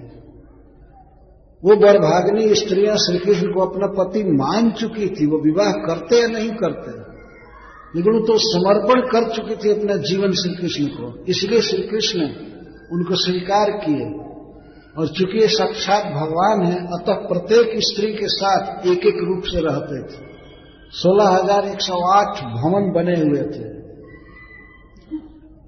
वो बरभागनी स्त्रियाँ श्रीकृष्ण को अपना पति मान चुकी थी, वो विवाह करते या नहीं करते? लेकिन वो तो समर्पण कर चुकी थी अपना जीवन श्री कृष्ण को, इसलिए श्री कृष्ण उनको स्वीकार किए। और चूँकि ये साक्षात भगवान है, अतः प्रत्येक स्त्री के साथ एक एक रूप से रहते थे। सोलह हज़ार एक सौ आठ भवन बने हुए थे।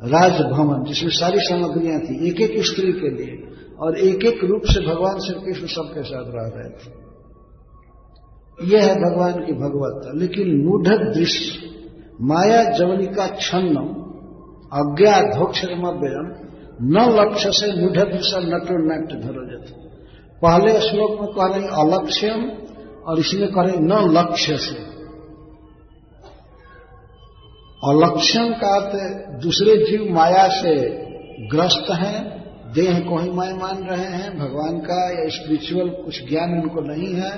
राजभवन, जिसमें सारी सामग्रियाँ थी एक एक स्त्री के लिए, और एक एक रूप से भगवान श्री कृष्ण सबके साथ रह रहे थे। यह है भगवान की भगवत लेकिन मूढ़ दृश्य, माया जवनिका छन्न अज्ञा धोक्षरमव्ययम न लक्ष्य से मूढ़ दृश्य नटो नट धरोजत। पहले श्लोक में कह रहे अलक्ष्यम, और इसमें कह रहे न लक्ष्य से। अलक्ष्यम का अर्थ दूसरे जीव माया से ग्रस्त हैं, देह को ही माय मान रहे हैं, भगवान का या स्पिरिचुअल कुछ ज्ञान उनको नहीं है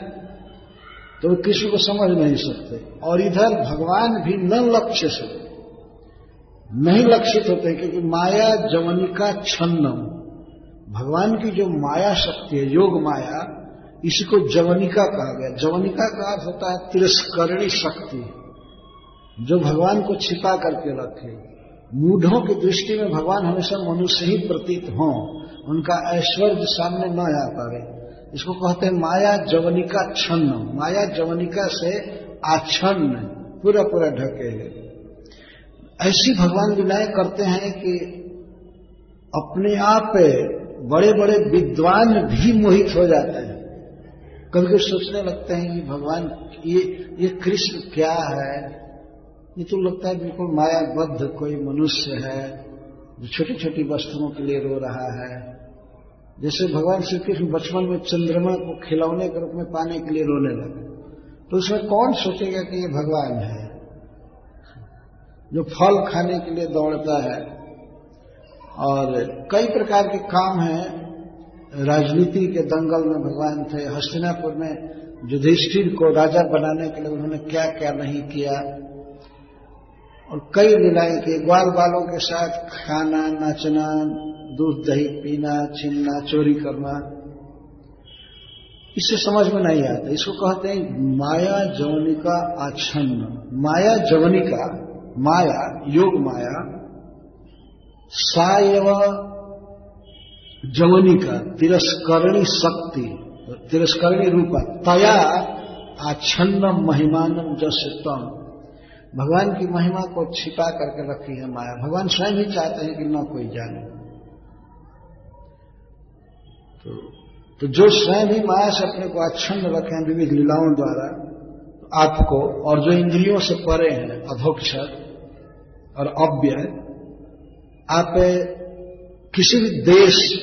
तो किसी को समझ नहीं सकते। और इधर भगवान भी न लक्ष्य से, नहीं लक्षित होते, क्योंकि माया जवनिका छन्नम। भगवान की जो माया शक्ति है, योग माया, इसी को जवनिका कहा गया। जवनिका का अर्थ होता है तिरस्करणी शक्ति। जो भगवान को छिपा करके रखे। मूढ़ों की दृष्टि में भगवान हमेशा मनुष्य ही प्रतीत हों। उनका ऐश्वर्य सामने न आ पावे। इसको कहते हैं माया जवनिका छन्न माया जवनिका से आच्छन्न पूरा पूरा ढके है ऐसी भगवान विनाय करते हैं कि अपने आप बड़े बड़े विद्वान भी मोहित हो जाते हैं। कभी कभी सोचने लगते हैं कि भगवान, ये ये कृष्ण क्या है? ये तो लगता है बिल्कुल मायाबद्ध कोई मनुष्य है, जो छोटी छोटी वस्तुओं के लिए रो रहा है। जैसे भगवान श्री कृष्ण बचपन में चंद्रमा को खिलौने के रूप में पाने के लिए रोने लगे तो उसमें कौन सोचेगा कि ये भगवान है? जो फल खाने के लिए दौड़ता है। और कई प्रकार के काम हैं। राजनीति के दंगल में भगवान थे, हस्तिनापुर में युधिष्ठिर को राजा बनाने के लिए उन्होंने क्या क्या नहीं किया। और कई लीलाएँ की। ग्वाल बालों के साथ खाना, नाचना, दूध दही पीना, छीनना, चोरी करना। इससे समझ में नहीं आता। इसको कहते हैं माया जवनिका आच्छन्न। माया जवनिका माया, योग माया, सायव जवनी का, तिरस्करणी शक्ति, तिरस्करणी रूपा, तया आच्छन्नम महिमानम जस तम भगवान की महिमा को छिपा करके रखी है माया। भगवान स्वयं ही चाहते हैं कि न कोई जाने। तो, तो जो स्वयं ही माया से अपने को आच्छन्न रखे हैं विविध लीलाओं द्वारा आपको और जो इंद्रियों से परे हैं अधोक्षर और अव्यय आप किसी भी देश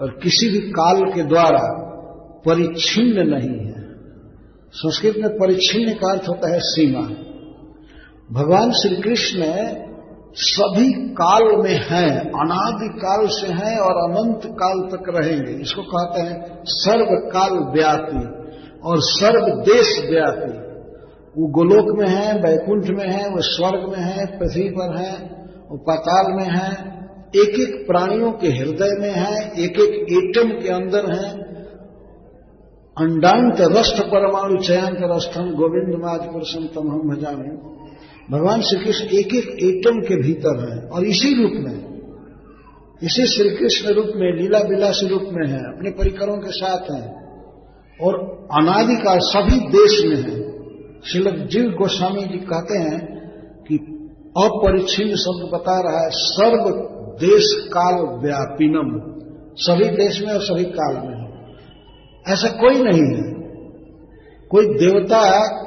और किसी भी काल के द्वारा परिच्छिन्न नहीं है। संस्कृत में परिच्छिन्न का अर्थ होता है सीमा। भगवान श्री कृष्ण सभी काल में हैं, अनादि काल से हैं और अनंत काल तक रहेंगे। इसको कहते हैं सर्व काल व्यापी और सर्व देश व्यापी। वो गोलोक में है बैकुंठ में है, वो स्वर्ग में है, पृथ्वी पर है, वो पाताल में है एक एक प्राणियों के हृदय में है एक एक एटम के अंदर है। अंडांत रष्ट परमाणु, चयांत रस्थम, गोविंद माज पुरुषम तम हम भजामे भगवान श्री कृष्ण एक एक एटम के भीतर है और इसी रूप में, इसी श्री कृष्ण रूप में लीला विलासी रूप में है, अपने परिकरों के साथ है और अनादिकाल सभी देश में है। श्रील जीव गोस्वामी जी कहते हैं कि अपरिच्छिन्न शब्द बता रहा है, सर्व देश काल व्यापिनम। सभी देश में और सभी काल में ऐसा कोई नहीं है। कोई देवता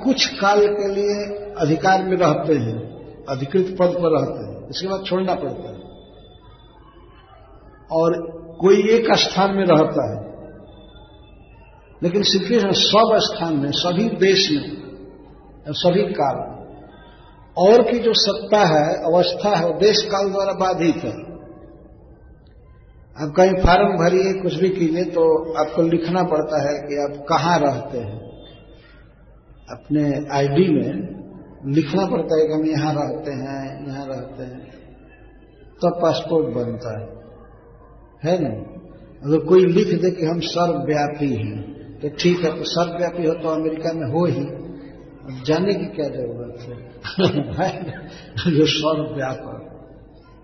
कुछ काल के लिए अधिकार में रहते हैं, अधिकृत पद पर रहते हैं, इसके बाद छोड़ना पड़ता है। और कोई एक स्थान में रहता है, लेकिन श्री कृष्ण सब स्थान में, सभी देश में, सभी काल और की जो सत्ता है, अवस्था है, वो देश काल द्वारा बाधित है। आप कहीं फार्म भरिए, कुछ भी कीजिए तो आपको लिखना पड़ता है कि आप कहाँ रहते हैं। अपने आईडी में लिखना पड़ता है कि हम यहाँ रहते हैं, यहाँ रहते हैं। तब तो पासपोर्ट बनता है। है ना अगर कोई लिख दे कि हम सर्वव्यापी हैं तो ठीक है तो सर्वव्यापी हो तो अमेरिका में हो ही। अब जाने की क्या ज़रूरत है? जो सर्वव्यापक।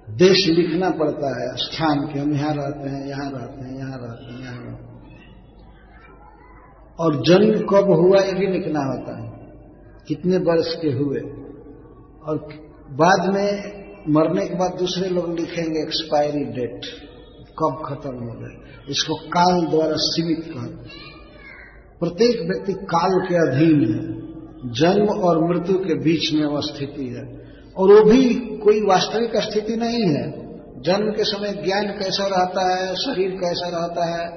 देश लिखना पड़ता है, स्थान के हम यहाँ रहते हैं, यहाँ रहते हैं, यहाँ रहते हैं, यहाँ रहते हैं। और जन्म कब हुआ ये भी लिखना होता है। कितने वर्ष के हुए। और बाद में मरने के बाद दूसरे लोग लिखेंगे एक्सपायरी डेट कब खत्म हो गए। इसको काल द्वारा सीमित कर प्रत्येक व्यक्ति काल के अधीन है, जन्म और मृत्यु के बीच में वह स्थिति है। और वो भी कोई वास्तविक स्थिति नहीं है। जन्म के समय ज्ञान कैसा रहता है, शरीर कैसा रहता है,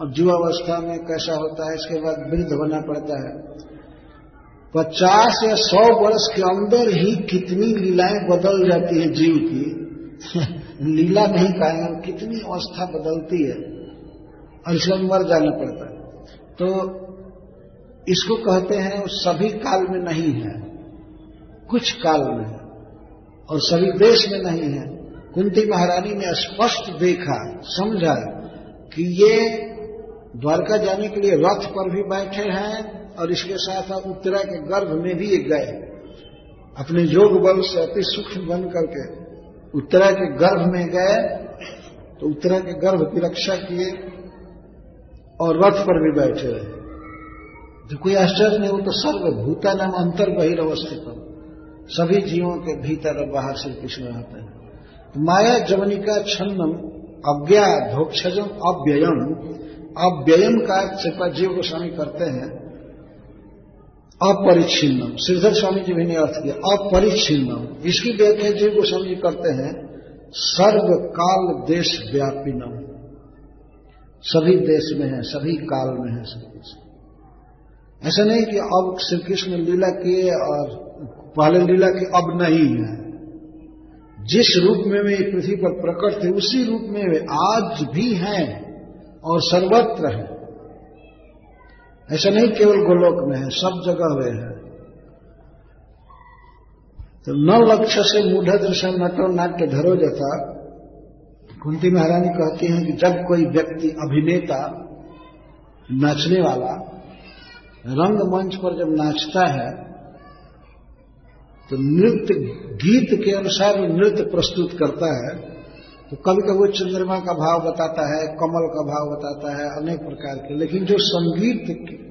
और जीवावस्था में कैसा होता है, इसके बाद वृद्ध होना पड़ता है। पचास या सौ वर्ष के अंदर ही कितनी लीलाएँ बदल जाती है जीव की। लीला नहीं कहेंगे कितनी अवस्था बदलती है। और इसमें मर जाना पड़ता है। तो इसको कहते हैं सभी काल में नहीं है। कुछ काल में है। और सभी देश में नहीं है। कुंती महारानी ने स्पष्ट देखा, समझा कि ये द्वारका जाने के लिए रथ पर भी बैठे हैं और इसके साथ साथ उत्तरा के गर्भ में भी गए। अपने योग बल से अति सूक्ष्म बन करके उत्तरा के गर्भ में गए तो उत्तरा के गर्भ की रक्षा किए और रथ पर भी बैठे रहे। जो कोई आश्चर्य नहीं हो तो सर्वभूता नाम अंतर बहिर्वस्थित सभी जीवों के भीतर और बाहर श्री कृष्ण रहते हैं। तो माया जवनिका छन्नम अज्ञा धोक्षजम अव्ययम। अव्ययम का कृपा जीव गोस्वामी करते हैं। अपरिच्छिन्नम। श्रीधर स्वामी जी भी ने अर्थ किया अपरिच्छिन्नम। इसकी व्याख्या जीव गोस्वामी जी करते हैं सर्व काल देश व्यापिनम सभी देश में है, सभी काल में है श्री कृष्ण ऐसा नहीं कि अब श्री कृष्ण लीला किए और पहले लीला की अब नहीं है। जिस रूप में वे पृथ्वी पर प्रकट थे, उसी रूप में वे आज भी हैं और सर्वत्र हैं। ऐसा नहीं केवल गोलोक में है, सब जगह वे हैं। तो न लक्ष्य से मूढ़ दृश्य नटो नाट्य धरो जता कुंती महारानी कहती हैं कि जब कोई व्यक्ति अभिनेता, नाचने वाला रंगमंच पर जब नाचता है तो नृत्य गीत के अनुसार नृत्य प्रस्तुत करता है तो कभी कभी चंद्रमा का भाव बताता है, कमल का भाव बताता है, अनेक प्रकार के। लेकिन जो संगीत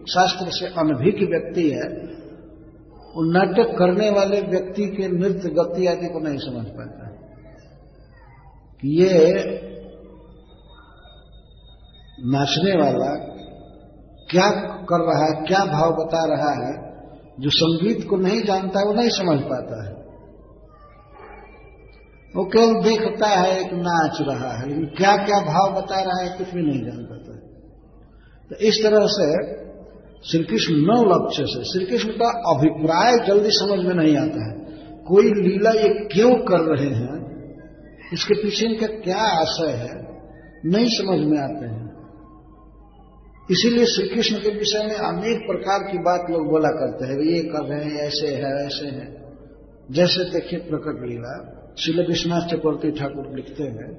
शास्त्र से अनभिक व्यक्ति है, वो नाटक करने वाले व्यक्ति के नृत्य गति आदि को नहीं समझ पाता ये नाचने वाला क्या कर रहा है, क्या भाव बता रहा है, जो संगीत को नहीं जानता है वो नहीं समझ पाता है। वो केवल देखता है, एक नाच रहा है, लेकिन क्या क्या भाव बता रहा है कुछ भी नहीं जान पाता तो इस तरह से श्री कृष्ण नौ लक्ष्य से श्री कृष्ण का अभिप्राय जल्दी समझ में नहीं आता है। कोई लीला ये क्यों कर रहे हैं, इसके पीछे इनका क्या आशय है, नहीं समझ में आते हैं। इसीलिए श्री कृष्ण के विषय में अनेक प्रकार की बात लोग बोला करते हैं, ये कर रहे हैं, ऐसे है ऐसे है। जैसे देखिए प्रकट लीला शिल विश्वनाथ चक्रवर्ती ठाकुर लिखते हैं,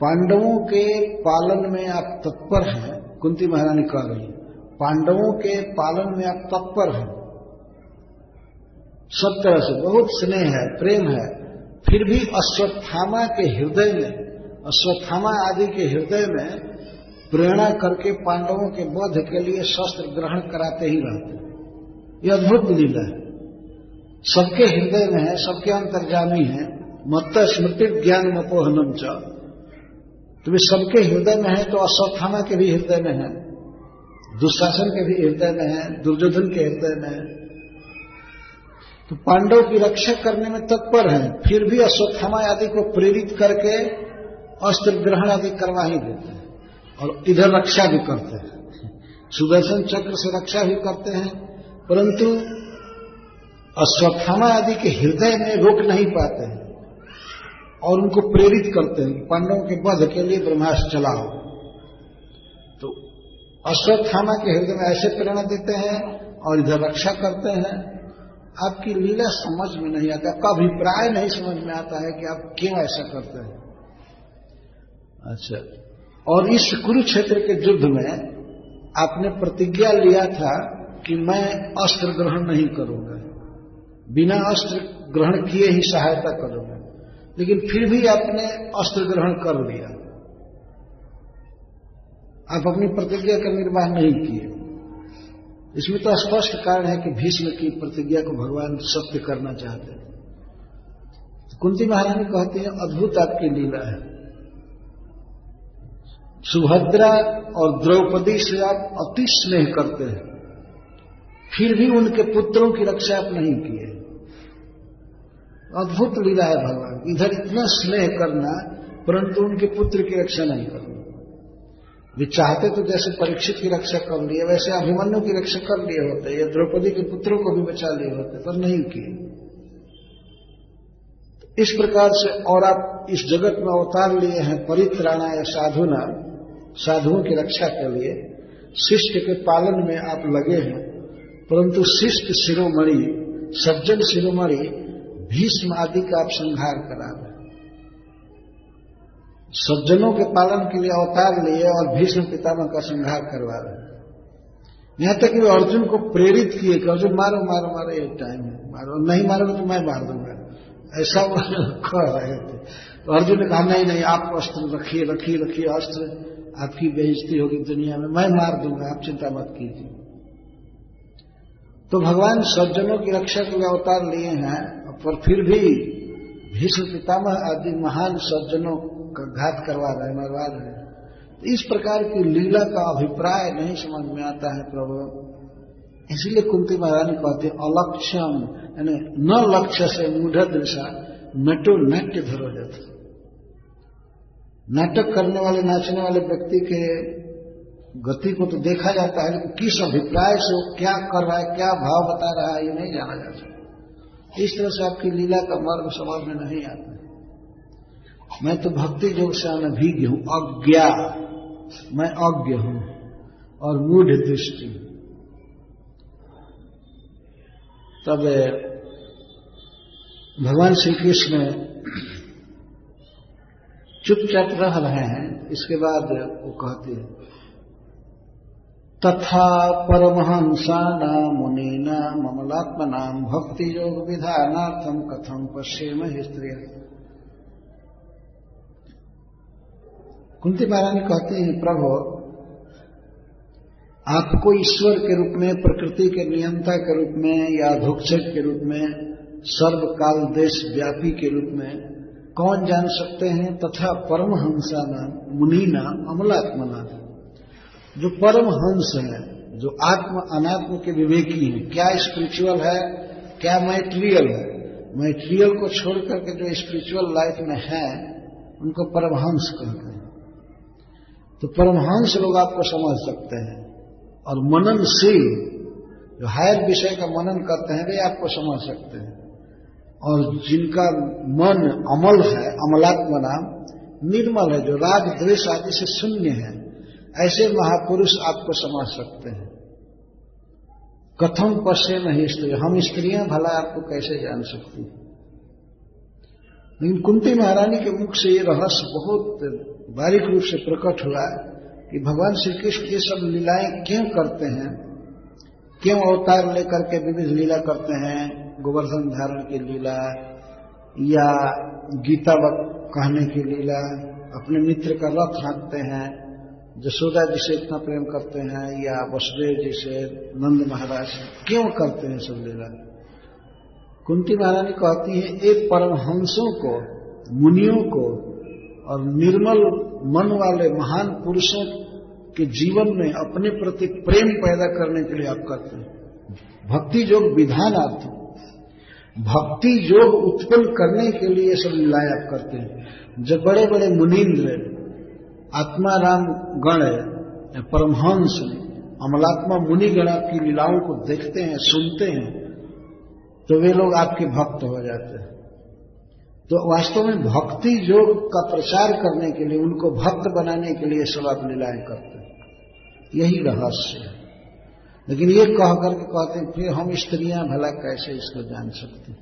पांडवों के पालन में आप तत्पर हैं, कुंती महारानी कह रही पांडवों के पालन में आप तत्पर हैं। सब तरह से बहुत स्नेह है, प्रेम है, फिर भी अश्वत्थामा के हृदय में, अश्वत्थामा आदि के हृदय में प्रेरणा करके पांडवों के बोध के लिए शस्त्र ग्रहण कराते ही रहते ये अद्भुत लीला है। सबके हृदय में है, सबके अंतर्जामी है। मत स्मृति ज्ञान मपोहनम च। तो वे सबके हृदय में है तो अश्वत्थामा के भी हृदय में है। दुशासन के भी हृदय में है, दुर्योधन के हृदय में है। तो पांडव की रक्षा करने में तत्पर है, फिर भी अश्वत्थामा आदि को प्रेरित करके अस्त्र ग्रहण आदि करवा ही देते हैं और इधर रक्षा भी करते हैं। सुदर्शन चक्र से रक्षा भी करते हैं, परंतु अश्वत्थामा आदि के हृदय में रोक नहीं पाते हैं और उनको प्रेरित करते हैं पांडवों के वध के लिए ब्रह्मास्त्र चलाओ। तो अश्वत्थामा के हृदय में ऐसे प्रेरणा देते हैं और इधर रक्षा करते हैं। आपकी लीला समझ में नहीं आता आपका अभिप्राय नहीं समझ में आता है कि आप क्यों ऐसा करते हैं। अच्छा। और इस कुरुक्षेत्र के युद्ध में आपने प्रतिज्ञा लिया था कि मैं अस्त्र ग्रहण नहीं करूँगा। बिना अस्त्र ग्रहण किए ही सहायता करोगे। लेकिन फिर भी आपने अस्त्र ग्रहण कर लिया। आप अपनी प्रतिज्ञा का निर्वाह नहीं किए। इसमें तो स्पष्ट कारण है कि भीष्म की प्रतिज्ञा को भगवान सत्य करना चाहते हैं। कुंती महारानी कहते हैं, अद्भुत आपकी लीला है। सुभद्रा और द्रौपदी से आप अति स्नेह करते हैं। फिर भी उनके पुत्रों की रक्षा आप नहीं किए। अद्भुत लीला है भगवान इधर इतना स्नेह करना, परंतु उनके पुत्र की रक्षा नहीं करना। वे चाहते तो जैसे परीक्षित की रक्षा कर लिए, वैसे अभिमन्यु की रक्षा कर लिए होते, या द्रौपदी के पुत्रों को भी बचा लिए होते, पर नहीं किए। इस प्रकार से और आप इस जगत में अवतार लिए हैं परित्राणा या साधुना, साधुओं की रक्षा के लिए, शिष्ट के पालन में आप लगे हैं, परंतु शिष्ट शिरोमणि, सज्जन शिरोमणि भीष्म आदि का आप संहार करा रहे सज्जनों के पालन के लिए अवतार लिए और भीष्म पितामह का संहार करवा रहे यहाँ तक कि अर्जुन को प्रेरित किए कि अर्जुन, मारो मारो मारो, ये टाइम है। मारो, नहीं मारोगे तो मैं मार दूँगा। ऐसा वो कह रहे थे। तो अर्जुन ने कहा, नहीं नहीं, आप अस्त्र रखिए रखिए रखिए अस्त्र। आपकी बेइज्जती होगी दुनिया में, मैं मार दूँगा, आप चिंता मत कीजिए। तो भगवान सज्जनों की रक्षा के लिए अवतार लिए हैं। पर फिर भी भीष्म पितामह आदि महान सज्जनों का घात करवा रहे मरवा रहे तो इस प्रकार की लीला का अभिप्राय नहीं समझ में आता है प्रभु। इसीलिए कुंती महारानी कहते अलक्ष्यम, यानी न लक्ष्य से मूढ़ दृशा, नटो नाट्य धरोजत नाटक करने वाले, नाचने वाले व्यक्ति के गति को तो देखा जाता है, लेकिन किस अभिप्राय से वो क्या कर रहा है, क्या भाव बता रहा है, ये नहीं जाना जा सकता इस तरह से आपकी लीला का मार्ग समझ में नहीं आता। मैं तो भक्ति योग से अनभिज्ञ हूँ, अज्ञा। मैं अज्ञ हूँ और मूढ़ दृष्टि। तब भगवान श्री कृष्ण चुपचाप रह रहे हैं। इसके बाद वो कहते हैं तथा परमहंसा नाम मुनीना ममलात्मना भक्ति योग विधानार्थम कथम पश्चिम स्त्री। कुंती महारानी कहते हैं, प्रभु, आपको ईश्वर के रूप में, प्रकृति के नियंता के रूप में, या अधोक्षक के रूप में, सर्वकाल देश व्यापी के रूप में, कौन जान सकते हैं? तथा परमहंसा नाम मुनि नाम जो परमहंस है, जो आत्म अनात्म के विवेकी हैं, क्या स्पिरिचुअल है, क्या मैटेरियल है? मैटेरियल को छोड़ करके जो स्पिरिचुअल लाइफ में है, उनको परमहंस कहते हैं। तो परमहंस लोग आपको समझ सकते हैं। और मननशील, जो हायर विषय का मनन करते हैं, वे आपको समझ सकते हैं। और जिनका मन अमल है, अमलात्म नाम, निर्मल है, जो राग, द्वेष आदि से शून्य है ऐसे महापुरुष आपको समझ सकते हैं। कथम पश्य नहीं स्त्री। हम स्त्रियाँ भला आपको कैसे जान सकती लेकिन कुंती महारानी के मुख से ये रहस्य बहुत बारीक रूप से प्रकट हुआ कि भगवान श्री कृष्ण ये सब लीलाएँ क्यों करते हैं? क्यों अवतार लेकर के विविध लीला करते हैं? गोवर्धन धारण की लीला या गीता कहने की लीला, अपने मित्र का रथ हाँकते हैं जसोदा जी से इतना प्रेम करते हैं या वसुदेव जी से, नंद महाराज से, क्यों करते हैं सब लीला? कुंती महारानी कहती है, एक परमहंसों को, मुनियों को और निर्मल मन वाले महान पुरुषों के जीवन में अपने प्रति प्रेम पैदा करने के लिए आप करते हैं। भक्ति योग विधान आप भक्ति योग उत्पन्न करने के लिए सब लीलाएँ आप करते हैं। जब बड़े बड़े मुनीन्द्र आत्माराम गण परमहंस अमलात्मा मुनि गण आपकी लीलाओं को देखते हैं, सुनते हैं तो वे लोग आपके भक्त हो जाते हैं। तो वास्तव में भक्ति योग का प्रचार करने के लिए, उनको भक्त बनाने के लिए सब आप लीलाएँ करते हैं। यही रहस्य है। लेकिन ये कह करके कहते हैं, फिर हम स्त्रियाँ भला कैसे इसको जान सकते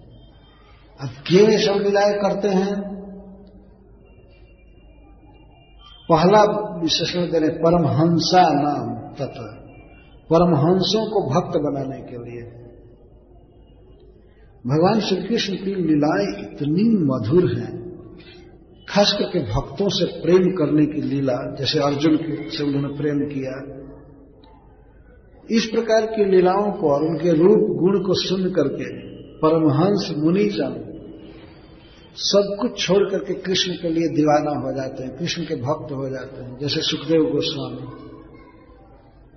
अब क्यों ये सब लीलाएँ करते हैं? पहला विशेषण दे रहे परमहंसा नाम तथा परमहंसों को भक्त बनाने के लिए। भगवान श्री कृष्ण की लीलाएँ इतनी मधुर हैं, खास करके भक्तों से प्रेम करने की लीला, जैसे अर्जुन के से उन्होंने प्रेम किया। इस प्रकार की लीलाओं को और उनके रूप, गुण को सुन करके परमहंस मुनि जन सब कुछ छोड़ करके कृष्ण के लिए दीवाना हो जाते हैं, कृष्ण के भक्त हो जाते हैं, जैसे सुखदेव गोस्वामी।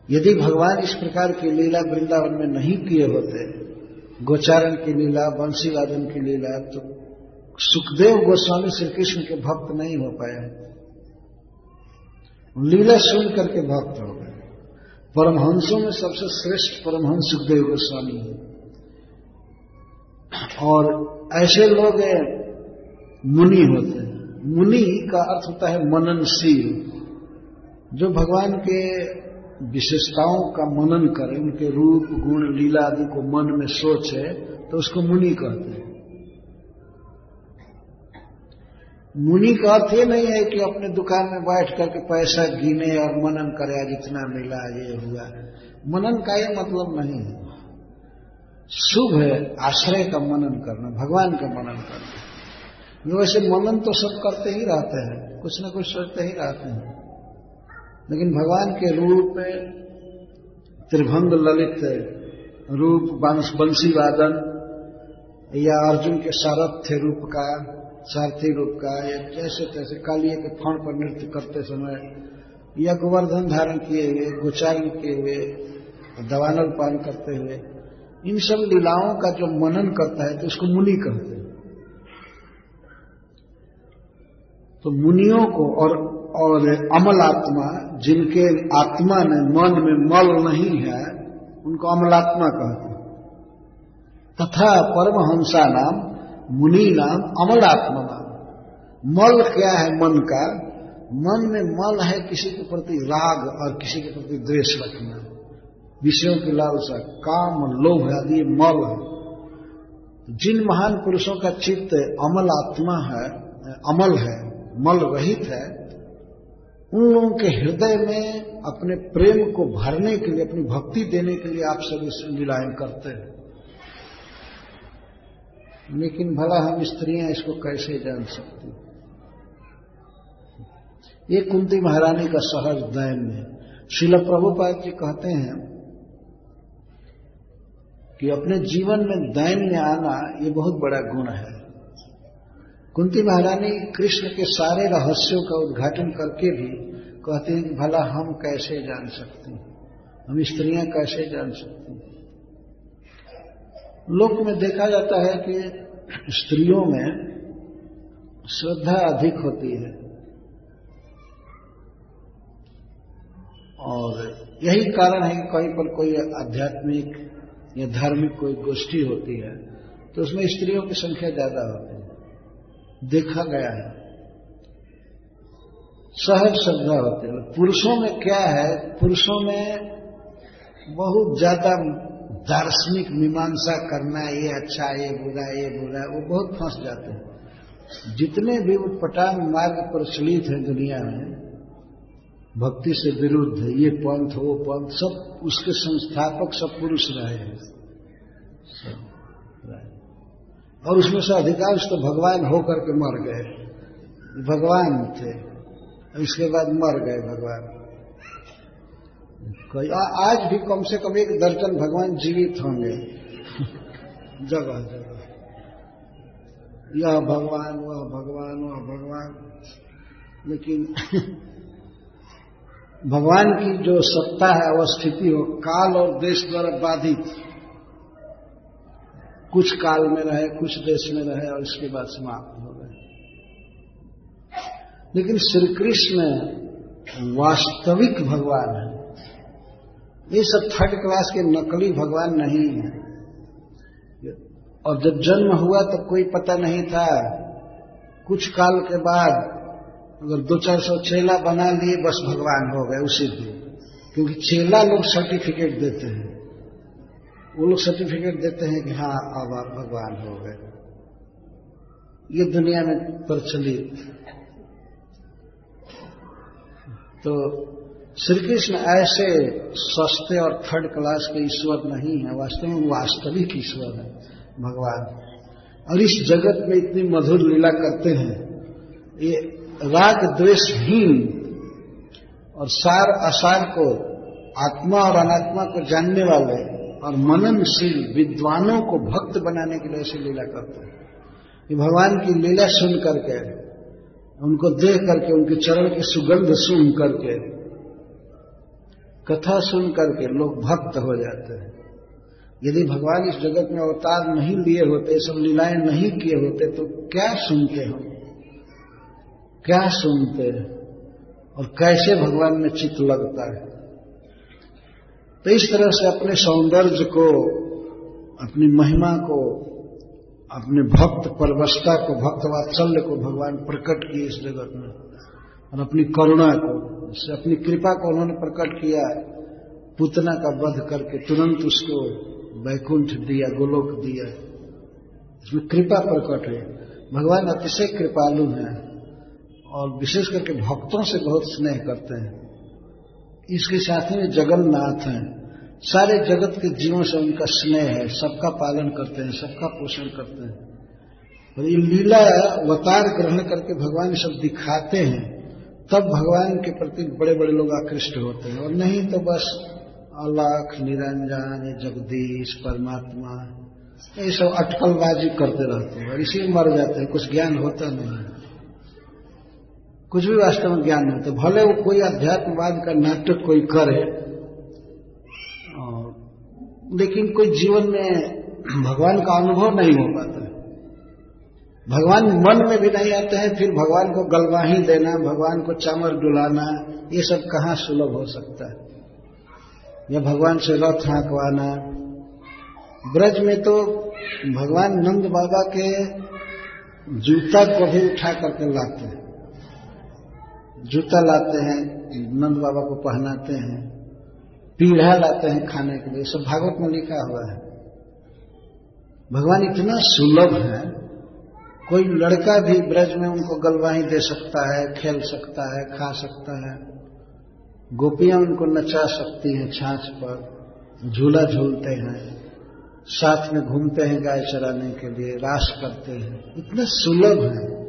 यदि भगवान इस प्रकार की लीला वृंदावन में नहीं किए होते, गोचारण की लीला बंशी वादन की लीला तो सुखदेव गोस्वामी श्री कृष्ण के भक्त नहीं हो पाए। लीला सुन करके भक्त हो गए। परमहंसों में सबसे श्रेष्ठ परमहंस सुखदेव गोस्वामी है। और ऐसे लोग मुनि होते हैं। मुनि का अर्थ होता है मननशील। जो भगवान के विशेषताओं का मनन करे, उनके रूप, गुण, लीला आदि को मन में सोचे तो उसको मुनि कहते हैं। मुनि का अर्थ ये नहीं है कि अपने दुकान में बैठ करके पैसा गिने और मनन करे, आज इतना मिला, ये हुआ। मनन का ये मतलब नहीं है। शुभ है आश्रय का मनन करना, भगवान का मनन करना। वैसे मनन तो सब करते ही रहते हैं, कुछ न कुछ सोचते ही रहते हैं। लेकिन भगवान के रूप में त्रिभंग ललित, रूप बंशी वादन या अर्जुन के सारथ्य रूप का, सारथी रूप का, या जैसे तैसे कालिए के फण पर नृत्य करते समय या गोवर्धन धारण किए हुए, गोचारण किए हुए, दवानल पान करते हुए, इन सब लीलाओं का जो मनन करता है तो उसको मुनि कहते हैं। तो मुनियों को और और अमल आत्मा, जिनके आत्मा में, मन में मल नहीं है, उनको अमलात्मा कहते हैं। तथा परमहंसा नाम, मुनि नाम अमलात्मा नाम। मल क्या है मन का? मन में मल है किसी के प्रति राग और किसी के प्रति द्वेष रखना। विषयों की लालसा, काम, लोभ आदि मल है। जिन महान पुरुषों का चित्त अमल आत्मा है, अमल है मल रहित है, उन लोगों के हृदय में अपने प्रेम को भरने के लिए, अपनी भक्ति देने के लिए आप सब इस लीलाएँ करते हैं। लेकिन भला हम स्त्रियाँ इसको कैसे जान सकती ये कुंती महारानी का सहज दैन है। शिल प्रभुपाद जी कहते हैं कि अपने जीवन में दैन्य आना ये बहुत बड़ा गुण है। कुंती महारानी कृष्ण के सारे रहस्यों का उद्घाटन करके भी कहते हैं कि भला हम कैसे जान सकते हैं? हम स्त्रियाँ कैसे जान सकती हैं? लोक में देखा जाता है कि स्त्रियों में श्रद्धा अधिक होती है। और यही कारण है कि कहीं पर कोई आध्यात्मिक या धार्मिक कोई गोष्ठी होती है तो उसमें स्त्रियों की संख्या ज़्यादा होती है। देखा गया है। सहज श्रद्धा होती है। पुरुषों में क्या है? पुरुषों में बहुत ज़्यादा दार्शनिक मीमांसा करना, ये अच्छा ये बुरा ये बुरा, वो बहुत फंस जाते हैं। जितने भी उटपटांग मार्ग प्रचलित है दुनिया में, भक्ति से विरुद्ध, ये पंथ, वो पंथ, सब उसके संस्थापक, सब पुरुष रहे हैं। और उसमें से अधिकांश तो भगवान होकर के मर गए। भगवान थे। इसके बाद मर गए भगवान। आज भी कम से कम एक दर्जन भगवान जीवित होंगे। जगह जगह। यह भगवान वह भगवान वह भगवान। लेकिन भगवान की जो सत्ता है वह स्थिति हो काल और देश द्वारा बाधित। कुछ काल में रहे, कुछ देश में रहे और इसके बाद समाप्त हो गए। लेकिन श्री कृष्ण वास्तविक भगवान है। ये सब थर्ड क्लास के नकली भगवान नहीं है। और जब जन्म हुआ तो कोई पता नहीं था। कुछ काल के बाद अगर दो चार सौ चेला बना लिए, बस भगवान हो गए उसी दिन। क्योंकि चेला लोग सर्टिफिकेट देते हैं। वो लोग सर्टिफिकेट देते हैं कि हाँ अब आप भगवान हो गए। ये दुनिया में प्रचलित। तो श्री कृष्ण ऐसे सस्ते और थर्ड क्लास के ईश्वर नहीं है, वास्तव में वास्तविक ईश्वर है, भगवान। और इस जगत में इतनी मधुर लीला करते हैं। ये राग द्वेषहीन और सार असार को, आत्मा और अनात्मा को जानने वाले और मननशील विद्वानों को भक्त बनाने के लिए ऐसी लीला करते हैं। कि भगवान की लीला सुन करके, उनको देख करके, उनके चरण की सुगंध सुन करके, कथा सुन करके लोग भक्त हो जाते हैं। यदि भगवान इस जगत में अवतार नहीं लिए होते सब लीलाएँ नहीं किए होते तो क्या सुनते हम? क्या सुनते? और कैसे भगवान में चित्त लगता है? तो इस तरह से अपने सौंदर्य को, अपनी महिमा को, अपने भक्त परवस्था को भक्त वात्सल्य को भगवान प्रकट किए इस जगत में। और अपनी करुणा को इससे अपनी कृपा को उन्होंने प्रकट किया, पुतना का वध करके तुरंत उसको वैकुंठ दिया, गोलोक दिया। इसमें कृपा प्रकट है। भगवान अतिशय कृपालु हैं और विशेष करके भक्तों से बहुत स्नेह करते हैं। इसके साथ में जगन्नाथ हैं। सारे जगत के जीवों से उनका स्नेह है। सबका पालन करते हैं, सबका पोषण करते हैं। और ये लीला अवतार ग्रहण करके भगवान सब दिखाते हैं, तब भगवान के प्रति बड़े बड़े लोग आकृष्ट होते हैं। और नहीं तो बस अलाख, निरंजन, जगदीश, परमात्मा, ये सब अटकलबाजी करते रहते हैं। और इसी मर जाते हैं। कुछ ज्ञान होता नहीं कुछ भी वास्तव में ज्ञान नहीं तो भले वो कोई अध्यात्मवाद का नाटक कोई करे लेकिन कोई जीवन में भगवान का अनुभव नहीं हो पाता भगवान मन में भी नहीं आते हैं, फिर भगवान को गलवाही देना, भगवान को चामर डुलाना, ये सब कहाँ सुलभ हो सकता है? या भगवान से रथ हाँकवाना। ब्रज में तो भगवान नंद बाबा के जूता को भी उठा करके लाते हैं। जूता लाते हैं, नंद बाबा को पहनाते हैं, पीढ़ा लाते हैं खाने के लिए सब भागवत में लिखा हुआ है। भगवान इतना सुलभ है, कोई लड़का भी ब्रज में उनको गलवाही दे सकता है, खेल सकता है, खा सकता है, गोपियाँ उनको नचा सकती हैं छाछ पर, झूला झूलते हैं, साथ में घूमते हैं गाय चराने के लिए, रास करते हैं। इतना सुलभ है।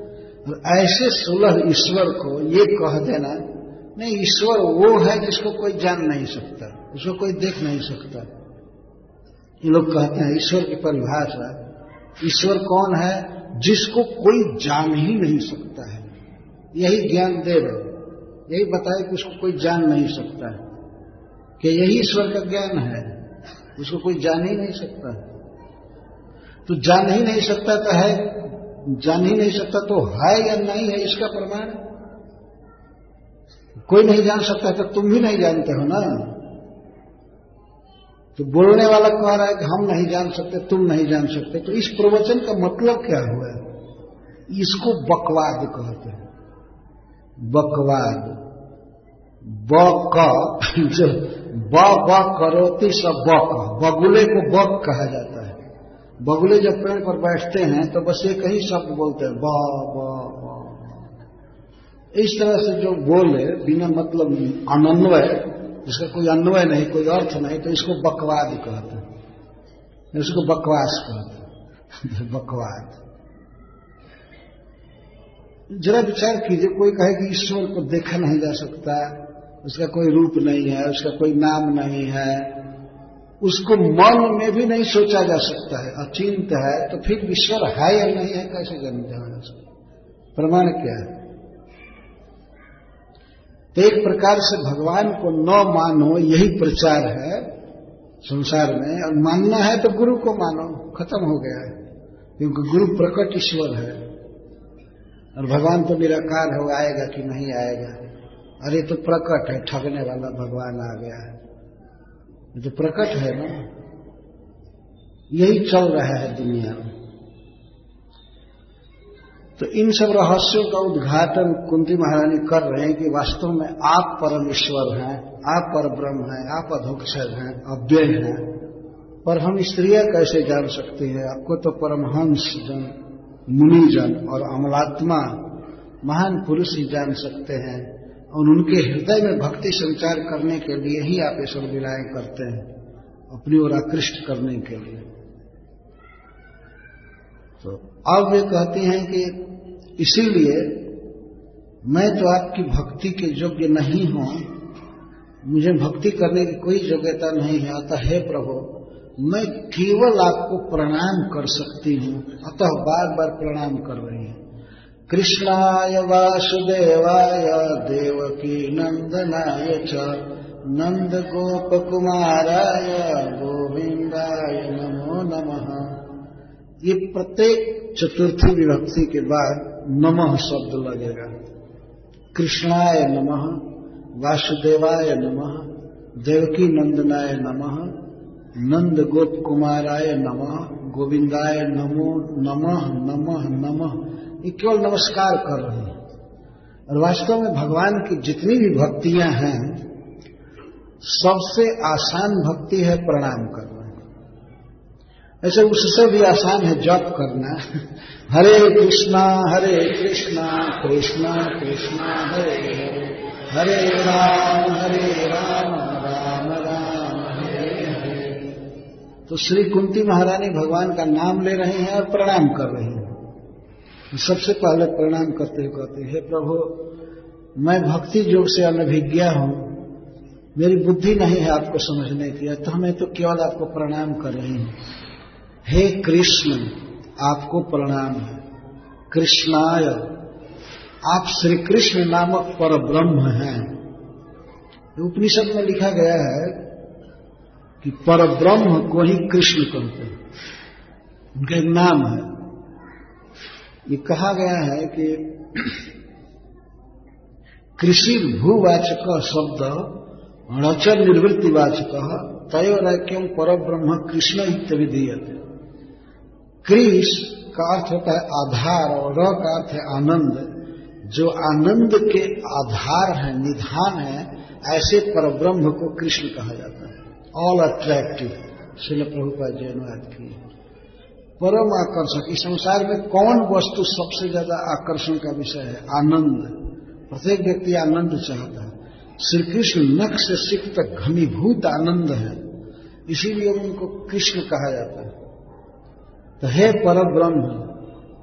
और ऐसे सुलभ ईश्वर को ये कह देना, नहीं, ईश्वर वो है जिसको कोई जान नहीं सकता उसको कोई देख नहीं सकता। ये लोग कहते हैं, ईश्वर की परिभाषा ईश्वर कौन है जिसको कोई जान ही नहीं सकता है? यही ज्ञान दे रहे यही बताए कि उसको कोई जान नहीं सकता है। कि यही ईश्वर का ज्ञान है, उसको कोई जान ही नहीं सकता। तो जान ही नहीं सकता तो है जान ही नहीं सकता तो है या नहीं है इसका प्रमाण? कोई नहीं जान सकता तो तुम भी नहीं जानते हो ना? तो बोलने वाला कह रहा है कि हम नहीं जान सकते, तुम नहीं जान सकते। तो इस प्रवचन का मतलब क्या हुआ? इसको बकवाद कहते हैं। बकवाद। बक जो ब ब करोती सब बक बगुले को बक कहा जाता है। बगुले जब पेड़ पर बैठते हैं तो बस एक ही शब्द बोलते हैं, ब ब इस तरह से जो बोले, बिना मतलब अनन्वय, जिसका कोई अन्वय नहीं, कोई अर्थ नहीं तो इसको बकवाद कहते हैं। इसको बकवास कहते हैं। बकवाद। जरा विचार कीजिए, कोई कहे कि ईश्वर को देखा नहीं जा सकता, उसका कोई रूप नहीं है, उसका कोई नाम नहीं है उसको मन में भी नहीं सोचा जा सकता है। अचिंत है तो फिर ईश्वर है या नहीं है, कैसे जाना जा सकता प्रमाण क्या है? तो एक प्रकार से भगवान को न मानो, यही प्रचार है संसार में। और मानना है तो गुरु को मानो, खत्म हो गया है। क्योंकि गुरु प्रकट ईश्वर है। और भगवान तो निराकार हो, आएगा कि नहीं आएगा? अरे तो प्रकट है, ठगने वाला भगवान आ गया है। तो प्रकट है ना, यही चल रहा है दुनिया में। तो इन सब रहस्यों का उद्घाटन कुंती महारानी कर रहे हैं कि वास्तव में आप परम ईश्वर हैं, आप पर ब्रह्म हैं, आप अधोक्षर हैं, अव्यय हैं। पर हम स्त्रियाँ कैसे जान सकते हैं? आपको तो परमहंस जन मुनिजन और अमलात्मा, महान पुरुष ही जान सकते हैं। और उनके हृदय में भक्ति संचार करने के लिए ही आप ये सब लीलाएँ करते हैं, अपनी ओर आकृष्ट करने के लिए। तो अब वे कहती हैं कि इसीलिए मैं तो आपकी भक्ति के योग्य नहीं हूँ, मुझे भक्ति करने की कोई योग्यता नहीं है, अतः हे प्रभु, मैं केवल आपको प्रणाम कर सकती हूँ, अतः बार बार प्रणाम कर रही हूँ। कृष्णाय वासुदेवाय देवकी नंदनाय च नंद गोपकुमाराय गोविंदाय नमो नमः। ये प्रत्येक चतुर्थी विभक्ति के बाद नमः शब्द लगेगा। कृष्णाय नमः, वासुदेवाय नमः, देवकी नंदनाय नमः नंद गोप कुमाराय नमः गोविंदाय नमो नमः नमः नमः ये केवल नमस्कार कर रहे हैं। और वास्तव में भगवान की जितनी भी भक्तियाँ हैं, सबसे आसान भक्ति है प्रणाम करना। ऐसे उससे भी आसान है जप करना। हरे कृष्णा हरे कृष्णा कृष्णा कृष्णा, हरे हरे राम हरे राम राम राम, हरे हरे। तो श्री कुंती महारानी भगवान का नाम ले रहे हैं और प्रणाम कर रही हैं। सबसे पहले प्रणाम करते हुए कहते हे प्रभु, मैं भक्ति योग से अनभिज्ञा हूँ। मेरी बुद्धि नहीं है आपको समझने की तो मैं तो केवल आपको प्रणाम कर रही हूँ। हे कृष्ण, आपको प्रणाम है। कृष्णाय, आप श्री कृष्ण नामक पर ब्रह्म हैं उपनिषद में लिखा गया है कि पर ब्रह्म को ही कृष्ण कहते हैं। उनका एक नाम है। ये कहा गया है कि कृषि भूवाचक शब्द रचन तय तयोरैक्यम पर ब्रह्म कृष्ण इत्यविधीयते कृष का अर्थ होता है आधार और र का अर्थ है आनंद। जो आनंद के आधार है, निधान है, ऐसे पर ब्रह्म को कृष्ण कहा जाता है। ऑल अट्रैक्टिव शिल प्रभुपा जैनवाद की परम आकर्षक। इस संसार में कौन वस्तु सबसे ज़्यादा आकर्षण का विषय है? आनंद। प्रत्येक व्यक्ति आनंद चाहता है। श्री कृष्ण नख से सिख तक घनीभूत आनंद है। इसीलिए उनको कृष्ण कहा जाता है। तो हे पर ब्रह्म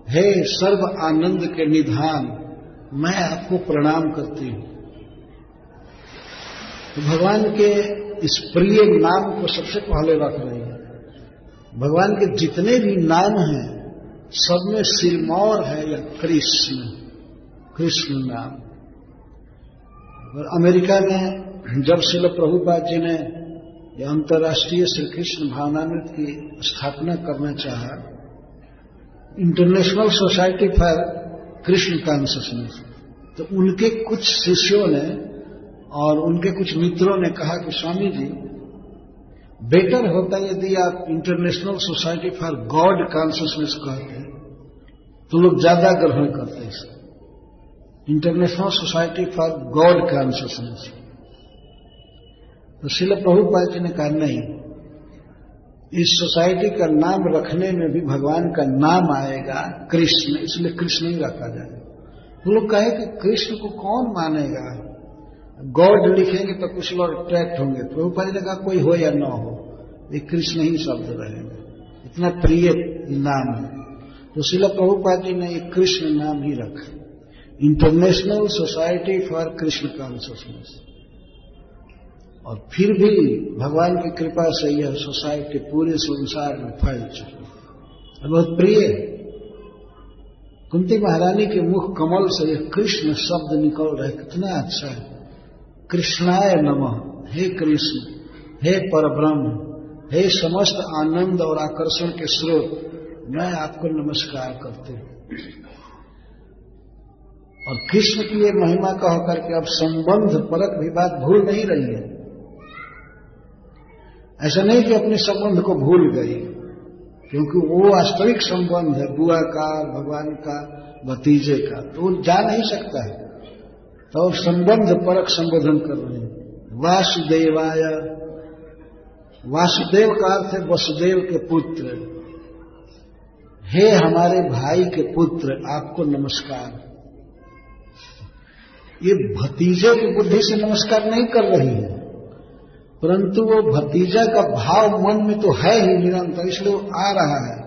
हे सर्व आनंद के निधान, मैं आपको प्रणाम करती हूँ। तो भगवान के इस प्रिय नाम को सबसे पहले रख रही भगवान के जितने भी नाम हैं, सब में सिरमौर है या कृष्ण कृष्ण नाम। और अमेरिका में जब शिल प्रभुपाद जी ने अंतर्राष्ट्रीय श्री कृष्ण भावनामृत की स्थापना करना चाहा, international society for Krishna consciousness तो उनके कुछ शिष्यों ने और उनके कुछ मित्रों ने कहा कि स्वामी जी बेटर होता यदि आप international society for god consciousness कहते तो लोग ज़्यादा ग्रहण करते इसे। International society for god consciousness तो शिल प्रभुपाद जी ने कहा, नहीं, इस सोसाइटी का नाम रखने में भी भगवान का नाम आएगा कृष्ण, इसलिए कृष्ण ही रखा जाए। वो लोग कहे कि कृष्ण को कौन मानेगा? गॉड लिखेंगे तो कुछ लोग अट्रैक्ट होंगे। प्रभुपा जी ने कहा, कोई हो या न हो ये कृष्ण ही शब्द रहेगा इतना प्रिय नाम है। तो शिला प्रभुपाद जी ने ये कृष्ण नाम ही रखा। International society for Krishna consciousness और फिर भी भगवान की कृपा से यह सोसाइटी पूरे संसार में फैल चुकी है। बहुत प्रिय कुंती महारानी के मुख कमल से यह कृष्ण शब्द निकल रहा है। कितना अच्छा है। कृष्णाय नमः। हे कृष्ण, हे परब्रह्म। हे समस्त आनंद और आकर्षण के स्रोत, मैं आपको नमस्कार करती हूँ। और कृष्ण की ये महिमा कह करके अब संबंध परक भी बात भूल नहीं रही है। ऐसा नहीं कि अपने संबंध को भूल गई, क्योंकि वो वास्तविक संबंध है, बुआ का, भगवान का, भतीजे का तो वो जा नहीं सकता है। तो संबंध परक संबोधन कर रहे हैं। वासुदेवाय वासुदेव का अर्थ है वसुदेव के पुत्र। हे हमारे भाई के पुत्र, आपको नमस्कार। ये भतीजे की बुद्धि से नमस्कार नहीं कर रही है। परंतु वो भतीजा का भाव मन में तो है ही निरंतर, इसलिए वो आ रहा है।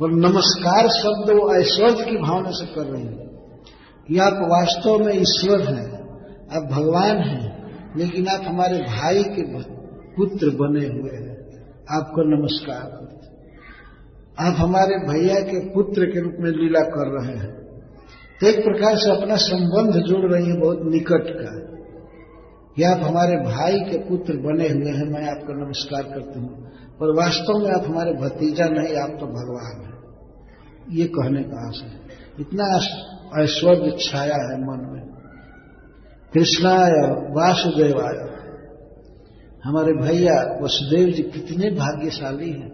पर नमस्कार शब्द वो ऐश्वर्य की भावना से कर रही है। कि आप वास्तव में ईश्वर हैं, आप भगवान हैं, लेकिन आप हमारे भाई के पुत्र बने हुए हैं। आपको नमस्कार। आप हमारे भैया के पुत्र के रूप में लीला कर रहे हैं। तो एक प्रकार से अपना संबंध जोड़ रही है बहुत निकट का। कि आप हमारे भाई के पुत्र बने हुए हैं, मैं आपका नमस्कार करती हूँ। पर वास्तव में आप हमारे भतीजा नहीं, आप तो भगवान हैं। ये कहने का आशय इतना ऐश्वर्य छाया है मन में। कृष्णाय वासुदेवाय। हमारे भैया वसुदेव जी कितने भाग्यशाली हैं।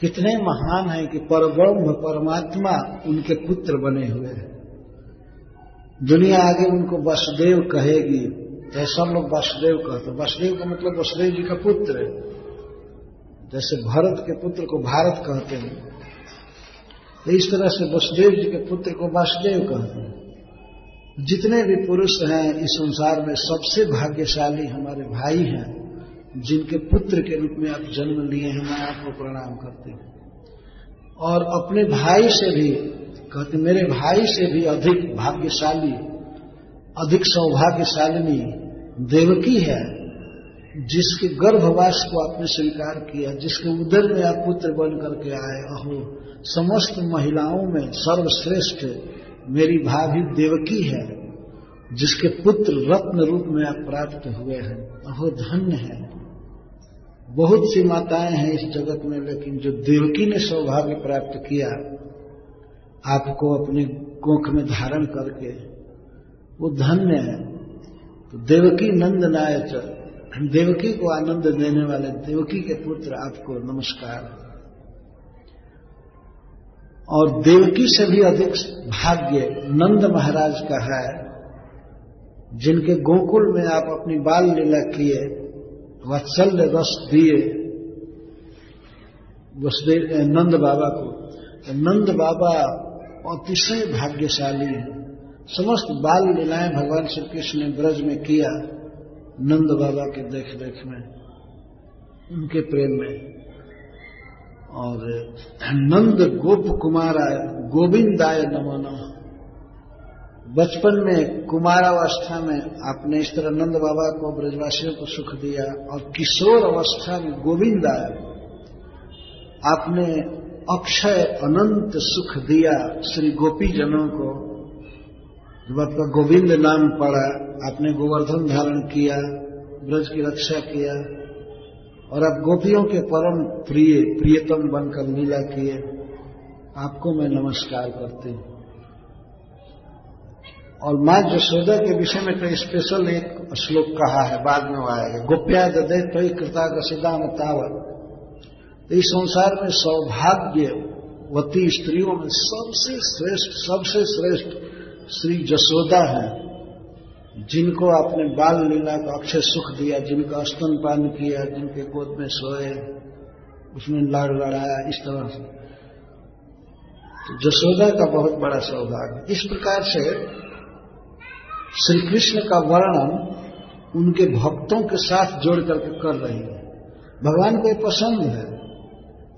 कितने महान हैं कि परब्रह्म, परमात्मा उनके पुत्र बने हुए हैं। दुनिया आगे उनको वसुदेव कहेगी तो सब लोग वसुदेव कहते वसुदेव का मतलब वसुदेव जी का पुत्र है। जैसे भरत के पुत्र को भारत कहते हैं। तो इस तरह से वसुदेव जी के पुत्र को वासुदेव कहते हैं। जितने भी पुरुष हैं इस संसार में सबसे भाग्यशाली हमारे भाई हैं। जिनके पुत्र के रूप में आप जन्म लिए हैं, मैं आपको प्रणाम करती हूँ। और अपने भाई से भी, कहते मेरे भाई से भी अधिक भाग्यशाली, अधिक सौभाग्यशालिनी देवकी है, जिसके गर्भवास को आपने स्वीकार किया, जिसके उदर में आप पुत्र बन करके आए, अहो, समस्त महिलाओं में सर्वश्रेष्ठ मेरी भाभी देवकी है। जिसके पुत्र रत्न रूप में आप प्राप्त हुए हैं अहो धन्य है। बहुत सी माताएँ हैं इस जगत में, लेकिन जो देवकी ने सौभाग्य प्राप्त किया, आपको अपने कोख में धारण करके, वो धन्य है। तो देवकी नंद नायक देवकी को आनंद देने वाले देवकी के पुत्र आपको नमस्कार। और देवकी से भी अधिक भाग्य नंद महाराज का है। जिनके गोकुल में आप अपनी बाल लीला किए, वत्सल्य रस दिए नंद बाबा को। तो नंद बाबा अतिशय भाग्यशाली है। समस्त बाल लीलाएँ भगवान श्री कृष्ण ने ब्रज में किया, नंद बाबा के देख देख में, उनके प्रेम में। और नंद गोप कुमार गोविंदाय नमो नम। बचपन में कुमारावस्था में आपने इस तरह नंद बाबा को, ब्रजवासियों को सुख दिया और किशोर अवस्था में गोविंदाय आपने अक्षय अनंत सुख दिया श्री गोपी जनों को। जब आपका गोविंद नाम पड़ा, आपने गोवर्धन धारण किया, ब्रज की रक्षा किया और आप गोपियों के परम प्रिय, प्रियतम बनकर लीला किए। आपको मैं नमस्कार करती हूँ। और माँ जसोदा के विषय में तो स्पेशल एक श्लोक कहा है, बाद में वो आएगा। गोप्या दे तो कृताग्रसिदा में तावत। इस संसार में सौभाग्यवती स्त्रियों में सबसे श्रेष्ठ सबसे श्रेष्ठ श्री जसोदा है, जिनको आपने बाल लीला का अक्षय सुख दिया, जिनका स्तन पान किया, जिनके गोद में सोए, उसमें लड़ लड़ाया, इस तरह से। तो जसोदा का बहुत बड़ा सौभाग्य। इस प्रकार से श्री कृष्ण का वर्णन उनके भक्तों के साथ जोड़ करके कर रही है। भगवान को पसंद है।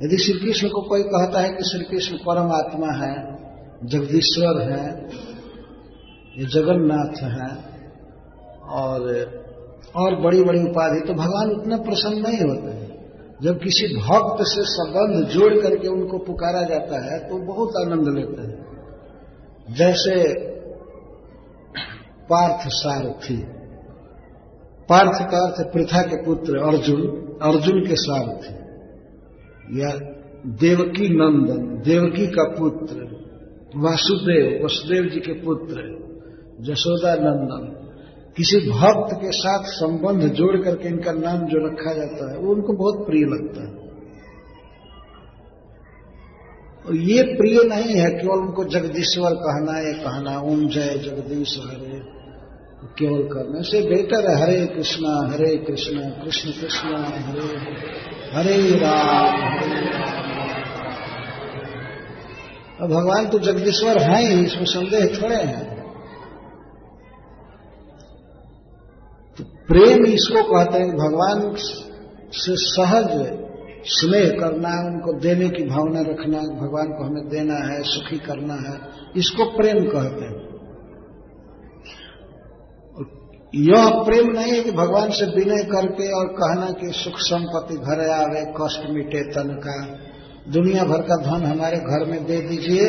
यदि श्री कृष्ण को कोई कहता है कि श्री कृष्ण परमात्मा है, जगदीश्वर है, ये जगन्नाथ है, और और बड़ी बड़ी उपाधि तो भगवान उतना प्रसन्न नहीं होते हैं। जब किसी भक्त से संबंध जोड़ करके उनको पुकारा जाता है तो बहुत आनंद लेते हैं। जैसे पार्थ सारथी। पार्थ का अर्थ पृथा के पुत्र अर्जुन अर्जुन के सारथी। या देवकी नंदन, देवकी का पुत्र, वासुदेव, वसुदेव जी के पुत्र जशोदा नंदन। किसी भक्त के साथ संबंध जोड़ करके इनका नाम जो रखा जाता है, वो उनको बहुत प्रिय लगता है। और ये प्रिय नहीं है केवल उनको जगदीश्वर कहना है, कहना, ओम जय जगदीश हरे। केवल करने से बेटर है हरे कृष्णा हरे कृष्णा, कृष्ण कृष्णा, हरे हरे राम, हरे भगवान तो जगदीश्वर हैं ही, इसमें संदेह थोड़े हैं। तो प्रेम इसको कहते हैं, भगवान से सहज स्नेह करना उनको देने की भावना रखना भगवान को हमें देना है, सुखी करना है, इसको प्रेम कहते हैं। यह प्रेम नहीं है कि भगवान से विनय करके और कहना कि सुख संपत्ति घर आवे, कष्ट मिटे तन का। दुनिया भर का धन हमारे घर में दे दीजिए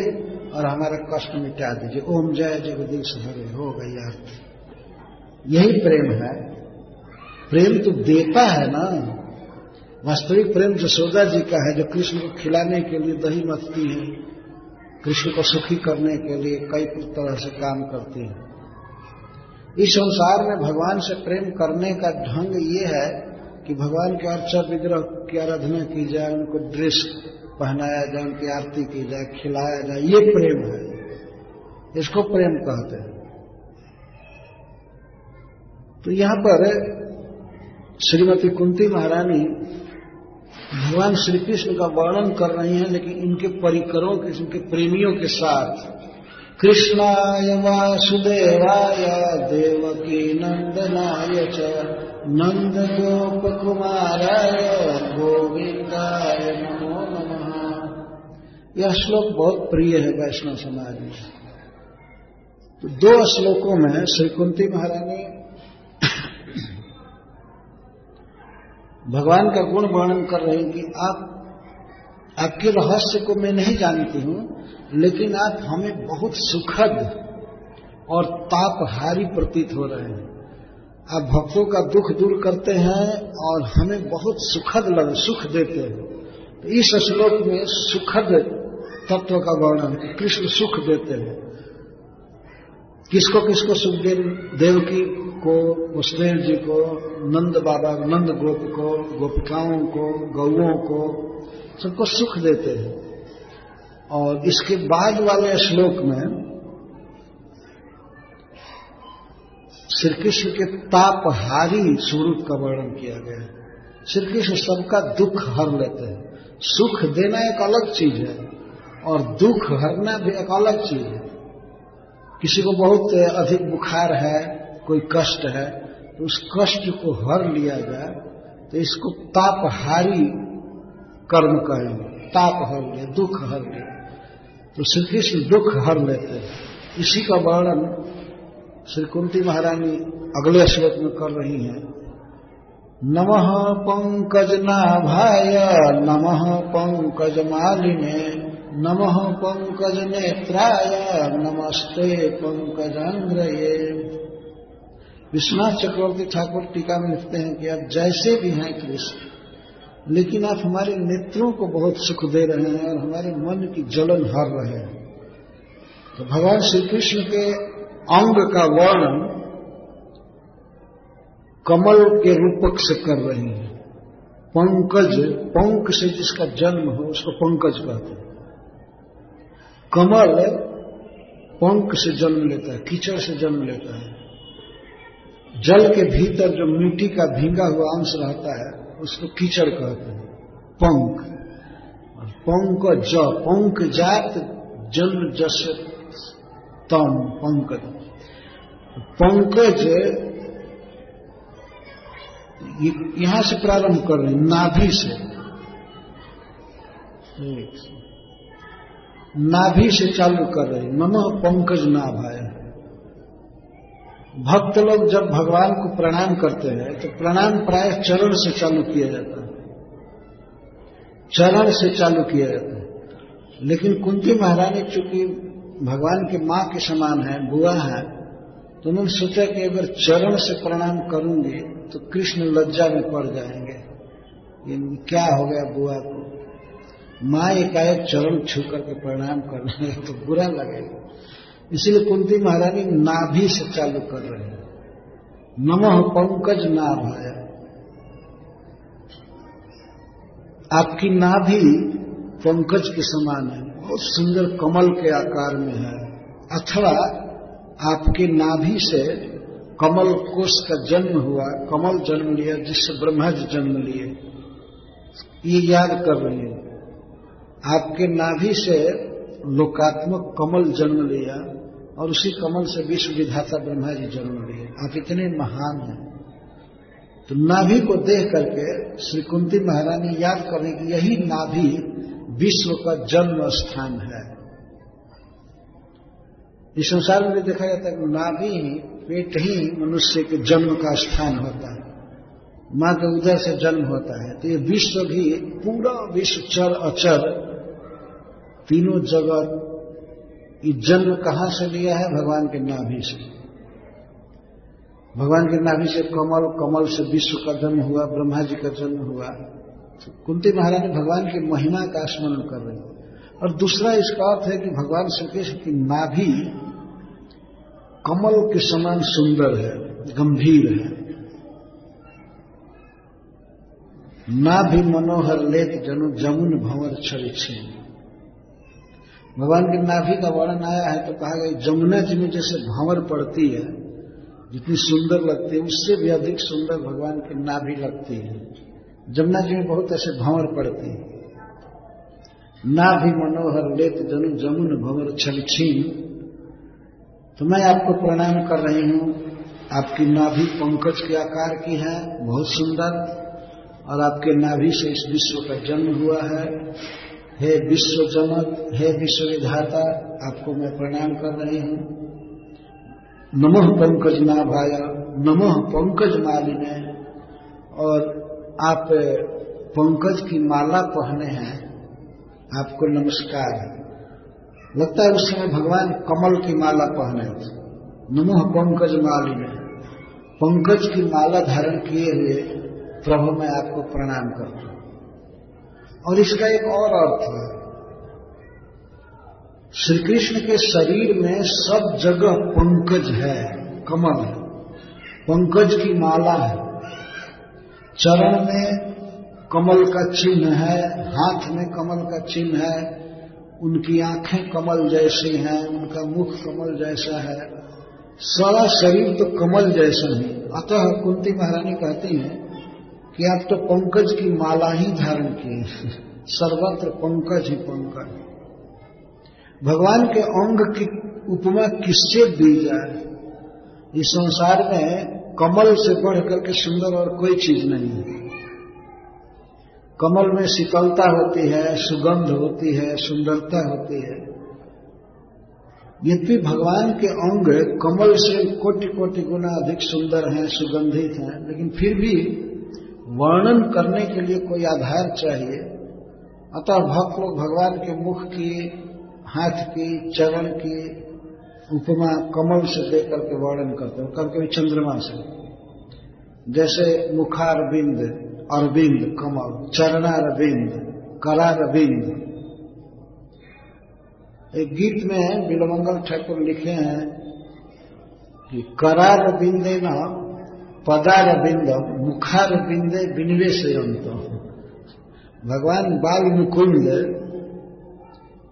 और हमारा कष्ट मिटा दीजिए। ओम जय जगदीश हरे, हो गई अर्थ। यही प्रेम है। प्रेम तो देता है ना। वास्तविक प्रेम जसोदा जी का है, जो कृष्ण को खिलाने के लिए दही मथती है, कृष्ण को सुखी करने के लिए कई तरह से काम करती है। इस संसार में भगवान से प्रेम करने का ढंग ये है कि भगवान के अर्चा विग्रह की आराधना की जाए, उनको ड्रेस पहनाया जाए, उनकी आरती की जाए, खिलाया जाए, ये प्रेम है। इसको प्रेम कहते हैं। तो यहाँ पर श्रीमती कुंती महारानी भगवान श्री कृष्ण का वर्णन कर रही हैं, लेकिन इनके परिकरों के, इनके प्रेमियों के साथ कृष्णाय वासुदेवाय देवकी नंदनाय च नंद गोप कुमाराय गोविंदाय नमो नमः। यह श्लोक बहुत प्रिय है वैष्णव समाज में। तो दो श्लोकों में श्री कुंती महारानी भगवान का गुण वर्णन कर रहे हैं कि आप आपके रहस्य को मैं नहीं जानती हूँ, लेकिन आप हमें बहुत सुखद और तापहारी प्रतीत हो रहे हैं। आप भक्तों का दुख दूर करते हैं और हमें बहुत सुखद लग, सुख देते हैं। तो इस श्लोक में सुखद तत्व का वर्णन, कृष्ण सुख देते हैं। किसको किसको सुख दे, देवकी को, वसुदेव जी को, नंद बाबा, नंद गोप को, गोपिकाओं को, गौओं को सबको सुख देते हैं। और इसके बाद वाले श्लोक में श्री कृष्ण के तापहारी स्वरूप का वर्णन किया गया है। श्री कृष्ण सबका दुख हर लेते हैं। सुख देना एक अलग चीज़ है और दुख हरना भी एक अलग चीज़ है। किसी को बहुत अधिक बुखार है, कोई कष्ट है तो उस कष्ट को हर लिया जाए तो इसको तापहारी कर्म कहेंगे ताप हर लिया दुख हर लिया तो श्री कृष्ण दुख हर लेते हैं। इसी का वर्णन श्री कुंती महारानी अगले श्लोक में कर रही हैं। नमः पंकज नाभाय, नम पंकज मालिने, नम पंकज नेत्राय, नमस्ते पंकज पंकजांग्रये विश्वनाथ चक्रवर्ती ठाकुर टीका में लिखते हैं कि आप जैसे भी हैं कृष्ण लेकिन आप हमारे नेत्रों को बहुत सुख दे रहे हैं और हमारे मन की जलन हर रहे हैं। तो भगवान श्री कृष्ण के अंग का वर्णन कमल के रूपक से कर रहे हैं। पंकज पंक से जिसका जन्म हो, उसको पंकज कहते हैं। कमल पंक से जन्म लेता है, कीचड़ से जन्म लेता है। जल के भीतर जो मिट्टी का भींगा हुआ अंश रहता है उसको कीचड़ कहते हैं। पंख। और पंक ज पंक जात जन्म जस तम पंकज। पंकज यहाँ से प्रारंभ कर रहे हैं नाभि से। नाभि से चालू कर रहे नमः पंकज नाभाय। भक्त लोग जब भगवान को प्रणाम करते हैं तो प्रणाम प्राय चरण से चालू किया जाता है। चरण से चालू किया जाता है। लेकिन कुंती महारानी चूँकि भगवान की माँ के समान है, बुआ है तो उन्होंने सोचा कि अगर चरण से प्रणाम करूँगी तो कृष्ण लज्जा में पड़ जाएँगे। क्या हो गया बुआ को? माँ एकाएक चरण छू करके प्रणाम करना है तो बुरा लगेगा। इसलिए कुंती महारानी नाभि से चालू कर रहे हैं। नमः पंकज नाभ है। आपकी नाभि पंकज के समान है। बहुत सुंदर कमल के आकार में है। अथवा आपके नाभि से कमल कोष का जन्म हुआ। कमल जन्म लिया, जिससे ब्रह्मा जी जन्म लिए। ये याद कर रही है। आपके नाभि से लोकात्मक कमल जन्म लिया। और उसी कमल से विश्व विधाता ब्रह्मा जी जन्म लिए। आप इतने महान हैं। तो नाभि को देख करके श्री कुंती महारानी याद करें कि यही नाभि विश्व का जन्म स्थान है। इस संसार में देखा जाता है कि नाभि पेट ही मनुष्य के जन्म का स्थान होता है। माँ के उदर से जन्म होता है। तो ये विश्व भी पूरा विश्व चर अचर तीनों जगत जन्म कहाँ से लिया है? भगवान के नाभि से। भगवान के नाभि से कमल कमल से विश्व का जन्म हुआ, ब्रह्मा जी का जन्म हुआ। कुंती महारानी भगवान की महिमा का स्मरण कर रहे हैं। और दूसरा इसका अर्थ है कि भगवान श्री कृष्ण की नाभि कमल के समान सुंदर है, गंभीर है। नाभि मनोहर लेत जनु जमुन भंवर छेन। भगवान की नाभि का वर्णन आया है तो कहा गया, जमुना जी में जैसे भंवर पड़ती है, जितनी सुंदर लगती है, उससे भी अधिक सुंदर भगवान की नाभि लगती है। जमुना जी में बहुत ऐसे भंवर पड़ती है। नाभि मनोहर लेत जनु जमुन भंवर छलछीन। तो मैं आपको प्रणाम कर रही हूँ। आपकी नाभि पंकज के आकार की है, बहुत सुंदर। और आपके नाभि से इस विश्व का जन्म हुआ है। हे विश्व जनक हे विश्व विधाता आपको मैं प्रणाम कर रही हूँ। नमः पंकज नाभाया नमः पंकज मालिने और आप पंकज की माला पहने हैं। आपको नमस्कार। है लगता है उस समय भगवान कमल की माला पहने थे। नमः पंकज मालिने पंकज की माला धारण किए हुए प्रभु मैं आपको प्रणाम करता हूँ। और इसका एक और अर्थ है। श्री कृष्ण के शरीर में सब जगह पंकज है, कमल है। पंकज की माला है। चरण में कमल का चिन्ह है, हाथ में कमल का चिन्ह है, उनकी आँखें कमल जैसी हैं, उनका मुख कमल जैसा है। सारा शरीर तो कमल जैसा है। अतः कुंती महारानी कहती हैं कि आप तो पंकज की माला ही धारण किए सर्वत्र पंकज ही पंकज। भगवान के अंग की उपमा किससे दी जाए? इस संसार में कमल से बढ़ करके सुंदर और कोई चीज़ नहीं है। कमल में शीतलता होती है, सुगंध होती है, सुंदरता होती है। यद्यपि भगवान के अंग कमल से कोटि कोटि गुना अधिक सुंदर हैं, सुगंधित हैं, लेकिन फिर भी वर्णन करने के लिए कोई आधार चाहिए। अतः भक्त लोग भगवान के मुख की, हाथ की, चरण की उपमा कमल से देकर के वर्णन करते हैं। कभी कभी चंद्रमा से। जैसे मुखारबिंद अरविंद, कमल, चरणारविंद, करारविंद। एक गीत में बिलमंगल ठाकुर लिखे हैं कि करार बिंदे न पदार बिंद मुखार बिंदे बिनवेश अंत भगवान बाल मुकुंद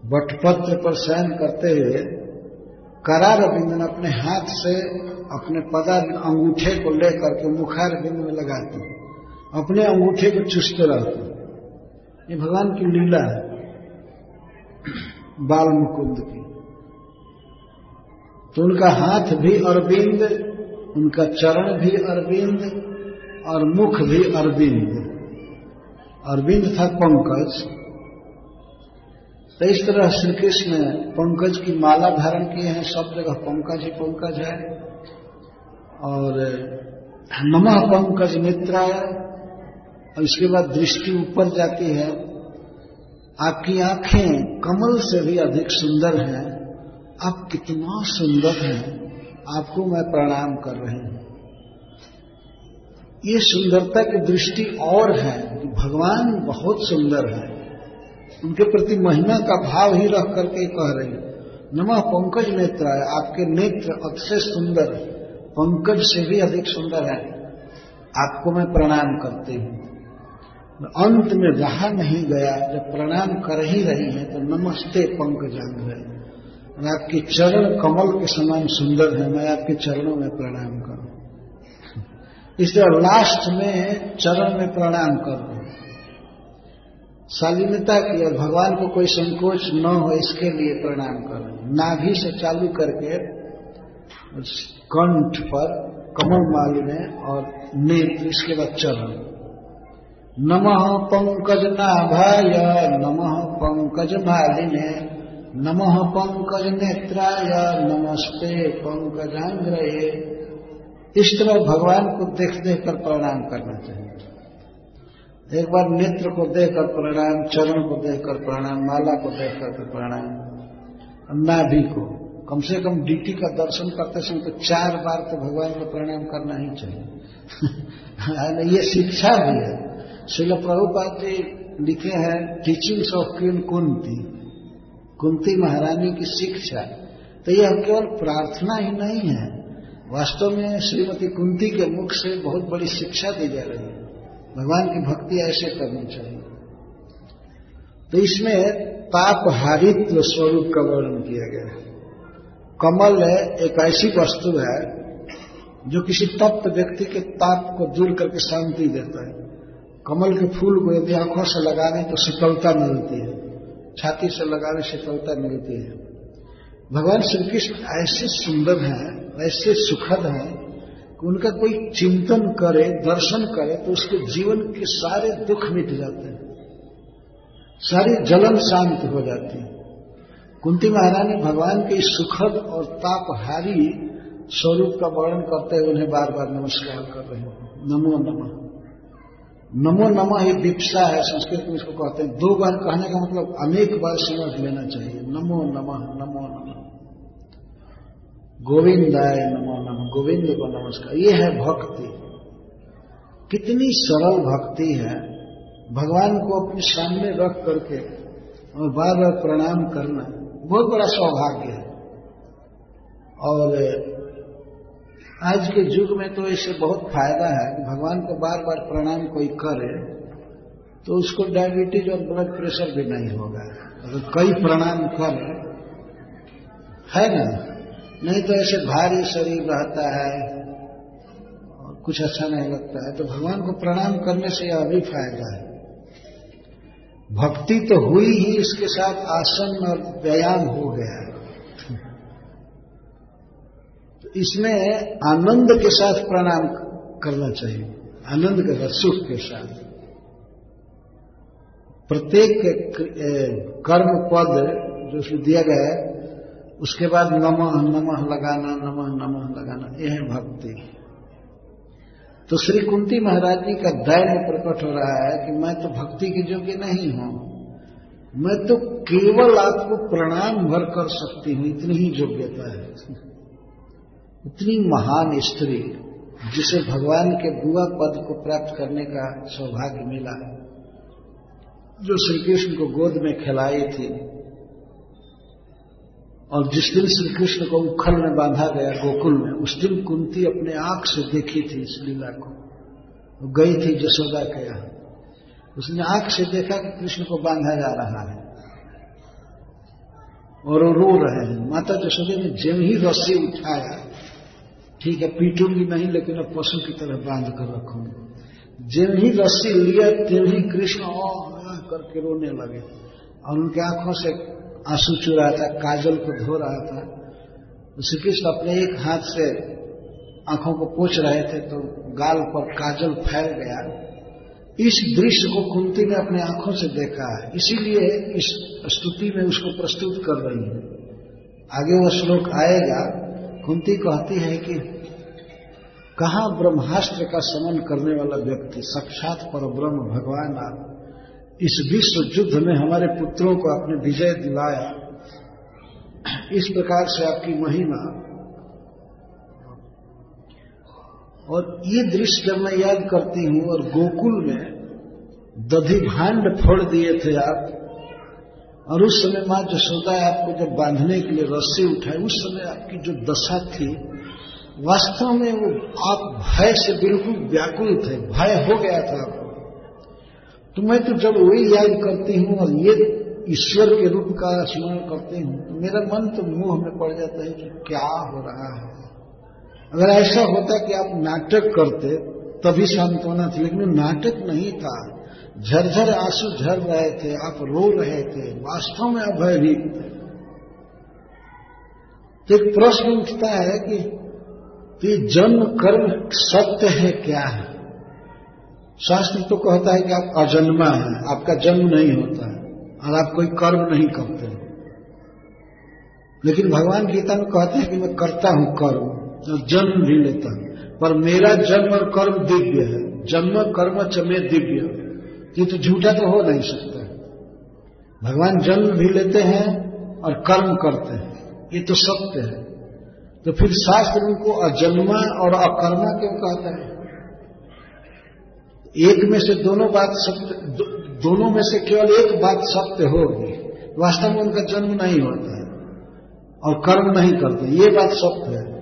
बटपत्र पर शयन करते हुए करार बिंद अपने हाथ से अपने पदार अंगूठे को लेकर के मुखार बिंद में लगाते अपने अंगूठे को चुसते रहते ये भगवान की लीला है बाल मुकुंद की। तो उनका हाथ भी अरविंद उनका चरण भी अरविंद और मुख भी अरविंद। अरविंद था पंकज। तो इस तरह श्री कृष्ण पंकज की माला धारण किए हैं, सब जगह पंकज ही पंकज है। और नमः पंकज नेत्राय और इसके बाद दृष्टि ऊपर जाती है। आपकी आँखें कमल से भी अधिक सुंदर हैं। आप कितना सुंदर हैं। आपको मैं प्रणाम कर रही हूँ। ये सुंदरता की दृष्टि और है। कि भगवान बहुत सुंदर है। उनके प्रति महिमा का भाव ही रख करके कह रही नमः पंकज नेत्र है आपके नेत्र अतिशय सुंदर पंकज से भी अधिक सुंदर है। आपको मैं प्रणाम करती हूँ। अंत में रहा नहीं गया। जब प्रणाम कर ही रही है तो नमस्ते पंकज पंकजांग है आपके चरण कमल के समान सुंदर है, मैं आपके चरणों में प्रणाम करूँ। इस तरह लास्ट में चरण में प्रणाम कर। दू शालीनता की और भगवान को कोई संकोच न हो, इसके लिए प्रणाम कर। नाभि से चालू करके कंठ पर कमल माल में और नेत्र, इसके बाद चरण। नमः पंकज नाभाय, नमः पंकज मालिने। नमः पंकज नेत्राय नमस्ते पंकजांग्रहे इस तरह भगवान को देख देख कर प्रणाम करना चाहिए। एक बार नेत्र को देखकर प्रणाम, चरण को देखकर प्रणाम, माला को देख कर प्रणाम। नाभि को। कम से कम डीटी का दर्शन करते समय तो चार बार तो भगवान को प्रणाम करना ही चाहिए। ये शिक्षा भी है। शिल प्रभुपाद जी लिखे हैं teachings of queen Kunti Kunti महारानी की शिक्षा। तो यह केवल प्रार्थना ही नहीं है। वास्तव में श्रीमती कुंती के मुख से बहुत बड़ी शिक्षा दी जा रही है। भगवान की भक्ति ऐसे करनी चाहिए। तो इसमें तापहारित्व स्वरूप का वर्णन किया गया है। कमल है, एक ऐसी वस्तु है, जो किसी तप्त व्यक्ति के ताप को दूर करके शांति देता है। कमल के फूल को यदि आँखों से लगाने तो शीतलता मिलती है। छाती से लगाने शीतलता मिलती है। भगवान श्री कृष्ण ऐसे सुंदर हैं, ऐसे सुखद हैं कि उनका कोई चिंतन करे, दर्शन करे तो उसके जीवन के सारे दुख मिट जाते हैं। सारी जलन शांत हो जाती है। कुंती महारानी भगवान के सुखद और तापहारी स्वरूप का वर्णन करते हुए उन्हें बार बार नमस्कार कर रहे हैं। नमो नमः। नमो नमः ये दीक्षा है, संस्कृत में इसको कहते हैं। दो बार कहने का मतलब अनेक बार समझ लेना चाहिए। नमो नमः नमो नमः। गोविंदाय नमो नमः। गोविंद को नमस्कार। ये है भक्ति। कितनी सरल भक्ति है। भगवान को अपने सामने रख करके और बार बार प्रणाम करना बहुत बड़ा सौभाग्य है। और आज के युग में तो इससे बहुत फ़ायदा है कि भगवान को बार बार प्रणाम कोई करे तो उसको डायबिटीज़ और ब्लड प्रेशर भी नहीं होगा। अगर कई प्रणाम कर, है ना? नहीं तो ऐसे भारी शरीर रहता है और कुछ अच्छा नहीं लगता है। तो भगवान को प्रणाम करने से यह भी फ़ायदा है। भक्ति तो हुई ही, इसके साथ आसन और व्यायाम हो गया है इसमें आनंद के साथ प्रणाम करना चाहिए। आनंद के साथ, सुख के साथ। प्रत्येक कर्म पद जो उसमें दिया गया है, उसके बाद नमः नमः लगाना, नमः नमः लगाना, यह है भक्ति। तो श्री कुंती महाराज जी का दैन्य प्रकट हो रहा है कि मैं तो भक्ति के योग्य नहीं हूँ। मैं तो केवल आपको प्रणाम भर कर सकती हूँ, इतनी ही योग्यता है। इतनी महान स्त्री जिसे भगवान के बुआ पद को प्राप्त करने का सौभाग्य मिला, जो श्री कृष्ण को गोद में खिलाई थी और जिस दिन श्री कृष्ण को उखल में बांधा गया गोकुल में, उस दिन कुंती अपने आँख से देखी थी इस लीला को। गई थी जसोदा के यहाँ। उसने आँख से देखा कि कृष्ण को बांधा जा रहा है और वो रो रहे हैं। माता जसोदा ने जब ही रस्सी उठाया ठीक है पीटूँगी नहीं, लेकिन अब पशु की तरह बाँध कर रखूँगी। जब ही रस्सी लिया तब ही कृष्ण करके रोने लगे। और उनके आँखों से आँसू चू रहा था, काजल को धो रहा था। श्री कृष्ण अपने एक हाथ से आँखों को पोछ रहे थे तो गाल पर काजल फैल गया। इस दृश्य को कुंती ने अपने आँखों से देखा है। इसीलिए इस स्तुति में उसको प्रस्तुत कर रही है। आगे वह श्लोक आएगा। कुंती कहती है कि कहा ब्रह्मास्त्र का समन करने वाला व्यक्ति, साक्षात पर ब्रह्म भगवान आप, इस विश्व युद्ध में हमारे पुत्रों को आपने विजय दिलाया। इस प्रकार से आपकी महिमा। और ये दृश्य जब मैं याद करती हूँ और गोकुल में दधि भांड फोड़ दिए थे आप। और उस समय माँ जसोदा आपको जब बांधने के लिए रस्सी उठाई, उस समय आपकी जो दशा थी, वास्तव में वो आप भय से बिल्कुल व्याकुल थे भय हो गया था आपको। तो मैं तो जब वही याद करती हूँ और ये ईश्वर के रूप का स्मरण करती हूँ तो मेरा मन तो मुँह में पड़ जाता है कि क्या हो रहा है। अगर ऐसा होता कि आप नाटक करते, तभी सांत्वना थी, लेकिन नाटक नहीं था। झरझर आँसू झर रहे थे, आप रो रहे थे, वास्तव में आप भयभीत थे एक प्रश्न उठता है कि ये जन्म कर्म सत्य है क्या है? शास्त्र तो कहता है कि आप अजन्मा हैं, आपका जन्म नहीं होता है, और आप कोई कर्म नहीं करते लेकिन भगवान गीता में कहते हैं कि मैं करता हूँ कर्म और जन्म भी लेता हूँ। पर मेरा जन्म और कर्म दिव्य है, जन्म कर्म चमे दिव्य ये तो झूठा तो हो नहीं सकता। भगवान जन्म भी लेते हैं और कर्म करते हैं। ये तो सत्य है। तो फिर शास्त्र उनको अजन्मा और अकर्मा क्यों कहता है? एक में से दोनों बात सत्य दो, दोनों में से केवल एक बात सत्य होगी। वास्तव में उनका जन्म नहीं होता है और कर्म नहीं करते। ये बात सत्य है।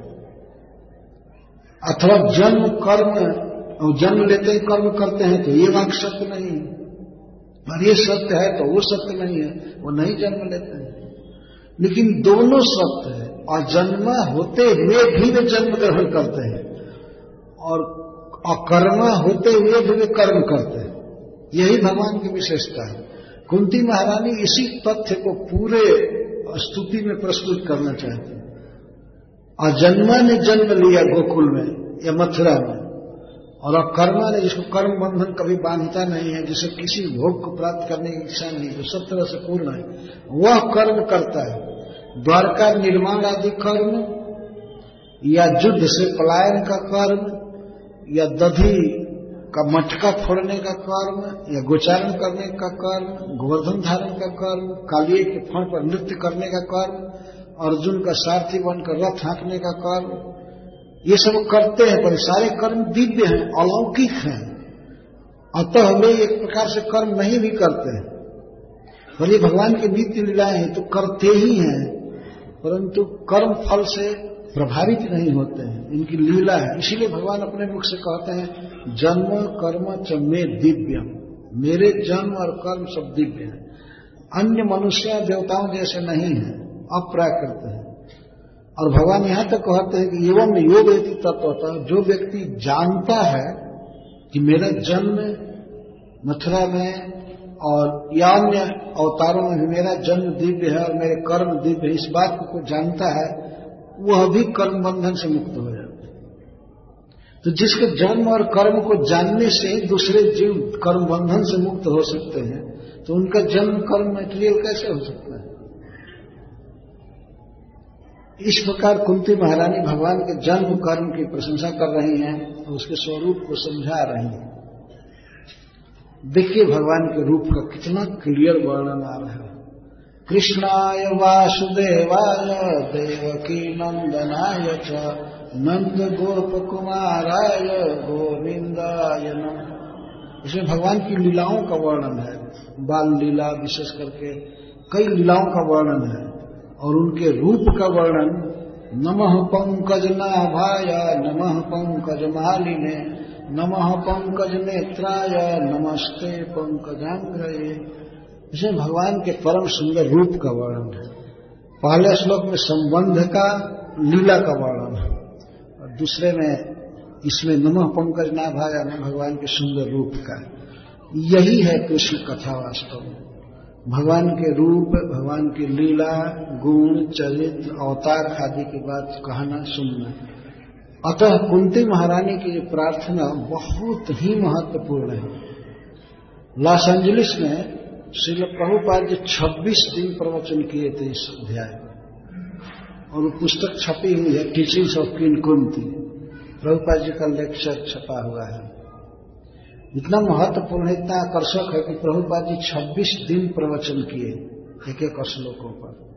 अथवा जन्म कर्म और जन्म लेते ही, कर्म करते हैं तो ये वाक सत्य नहीं है। और ये सत्य है तो वो सत्य नहीं है, वो नहीं जन्म लेते हैं। लेकिन दोनों सत्य है, और जन्म होते हुए भी वे जन्म ग्रहण करते हैं, और अकर्मा होते हुए भी वे कर्म करते हैं। यही भगवान की विशेषता है। कुंती महारानी इसी तथ्य को पूरे स्तुति में प्रस्तुत करना चाहती है। अजन्मा ने जन्म लिया गोकुल में, या मथुरा में। और अकर्मा ने जिसको कर्म बंधन कभी बांधता नहीं है, जिसे किसी भोग को प्राप्त करने की इच्छा नहीं जो सब तरह से पूर्ण है। वह कर्म करता है। द्वारका निर्माण आदि कर्म, या युद्ध से पलायन का कर्म, या दधी का मटका फोड़ने का कर्म, या गोचारण करने का कर्म, गोवर्धन धारण का कर्म कालिए के फण पर नृत्य करने का कर्म, अर्जुन का सारथी बनकर रथ हाँकने का कर्म ये सब करते हैं, पर सारे कर्म दिव्य हैं, अलौकिक हैं। अतः वे एक प्रकार से कर्म नहीं भी करते ये भगवान की नित्य लीलाएँ हैं तो करते ही हैं, परंतु कर्म फल से प्रभावित नहीं होते हैं। इनकी लीला है। इसीलिए भगवान अपने मुख से कहते हैं, जन्म, कर्म, च मे दिव्य मेरे जन्म और कर्म सब दिव्य हैं। अन्य मनुष्य, देवताओं जैसे नहीं है, अप्राकृत है। और भगवान यहाँ तक कहते हैं कि एवं योग तत्व होता जो व्यक्ति जानता है कि मेरा जन्म मथुरा में और या अन्य अवतारों में भी मेरा जन्म दिव्य है और मेरे कर्म दिव्य है, इस बात को जानता है, वह भी कर्म बंधन से मुक्त हो जाते तो जिसके जन्म और कर्म को जानने से दूसरे जीव कर्म बंधन से मुक्त हो सकते हैं तो उनका जन्म कर्म मेटेरियल कैसे हो सकता है? इस प्रकार कुंती महारानी भगवान के जन्म कर्म की प्रशंसा कर रही हैं और उसके स्वरूप को समझा रही हैं। देखिए भगवान के रूप का कितना क्लियर वर्णन आ रहा है। कृष्णाय वासुदेवाय देवकी नंदनाय च नंद गोप कुमाराय गोविंदाय इसमें भगवान की लीलाओं का वर्णन है। बाल लीला विशेष करके कई लीलाओं का वर्णन है। और उनके रूप का वर्णन नमः पंकज नाभाय, नमः पंकज मालिने, नमः पंकज नेत्राय, नमस्ते पंकजांग्रये। इसमें भगवान के परम सुंदर रूप का वर्णन है। पहले श्लोक में संबंध का, लीला का वर्णन है। और दूसरे में इसमें नमः पंकज नाभाया भगवान के सुंदर रूप का यही है कृष्ण कथा वास्तव में। भगवान के रूप, भगवान की लीला, गुण, चरित्र, अवतार आदि की बात कहना सुनना। अतः कुंती महारानी की प्रार्थना बहुत ही महत्वपूर्ण है। लॉस एंजलिस में श्रील प्रभुपाद जी 26 दिन प्रवचन किए थे इस अध्याय और वो पुस्तक छपी हुई है टीचिंग्स ऑफ़ किन कुंती प्रभुपाद जी का लेक्चर छपा हुआ है। इतना महत्वपूर्ण है इतना आकर्षक है कि प्रभुपाद जी 26 दिन प्रवचन किए एक एक श्लोकों पर।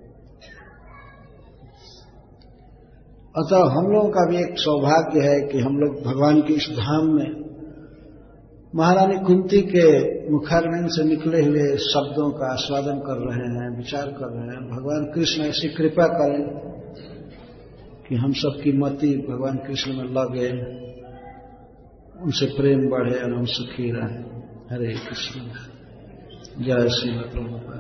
अतः हम लोगों का भी एक सौभाग्य है कि हम लोग भगवान के इस धाम में महारानी कुंती के मुखारविंद से निकले हुए शब्दों का आस्वादन कर रहे हैं, विचार कर रहे हैं। भगवान कृष्ण ऐसी कृपा करें कि हम सबकी मति भगवान कृष्ण में लगे। उनसे प्रेम बढ़े और हम सुखी रहें। हरे कृष्ण। जय श्री प्रभुपाद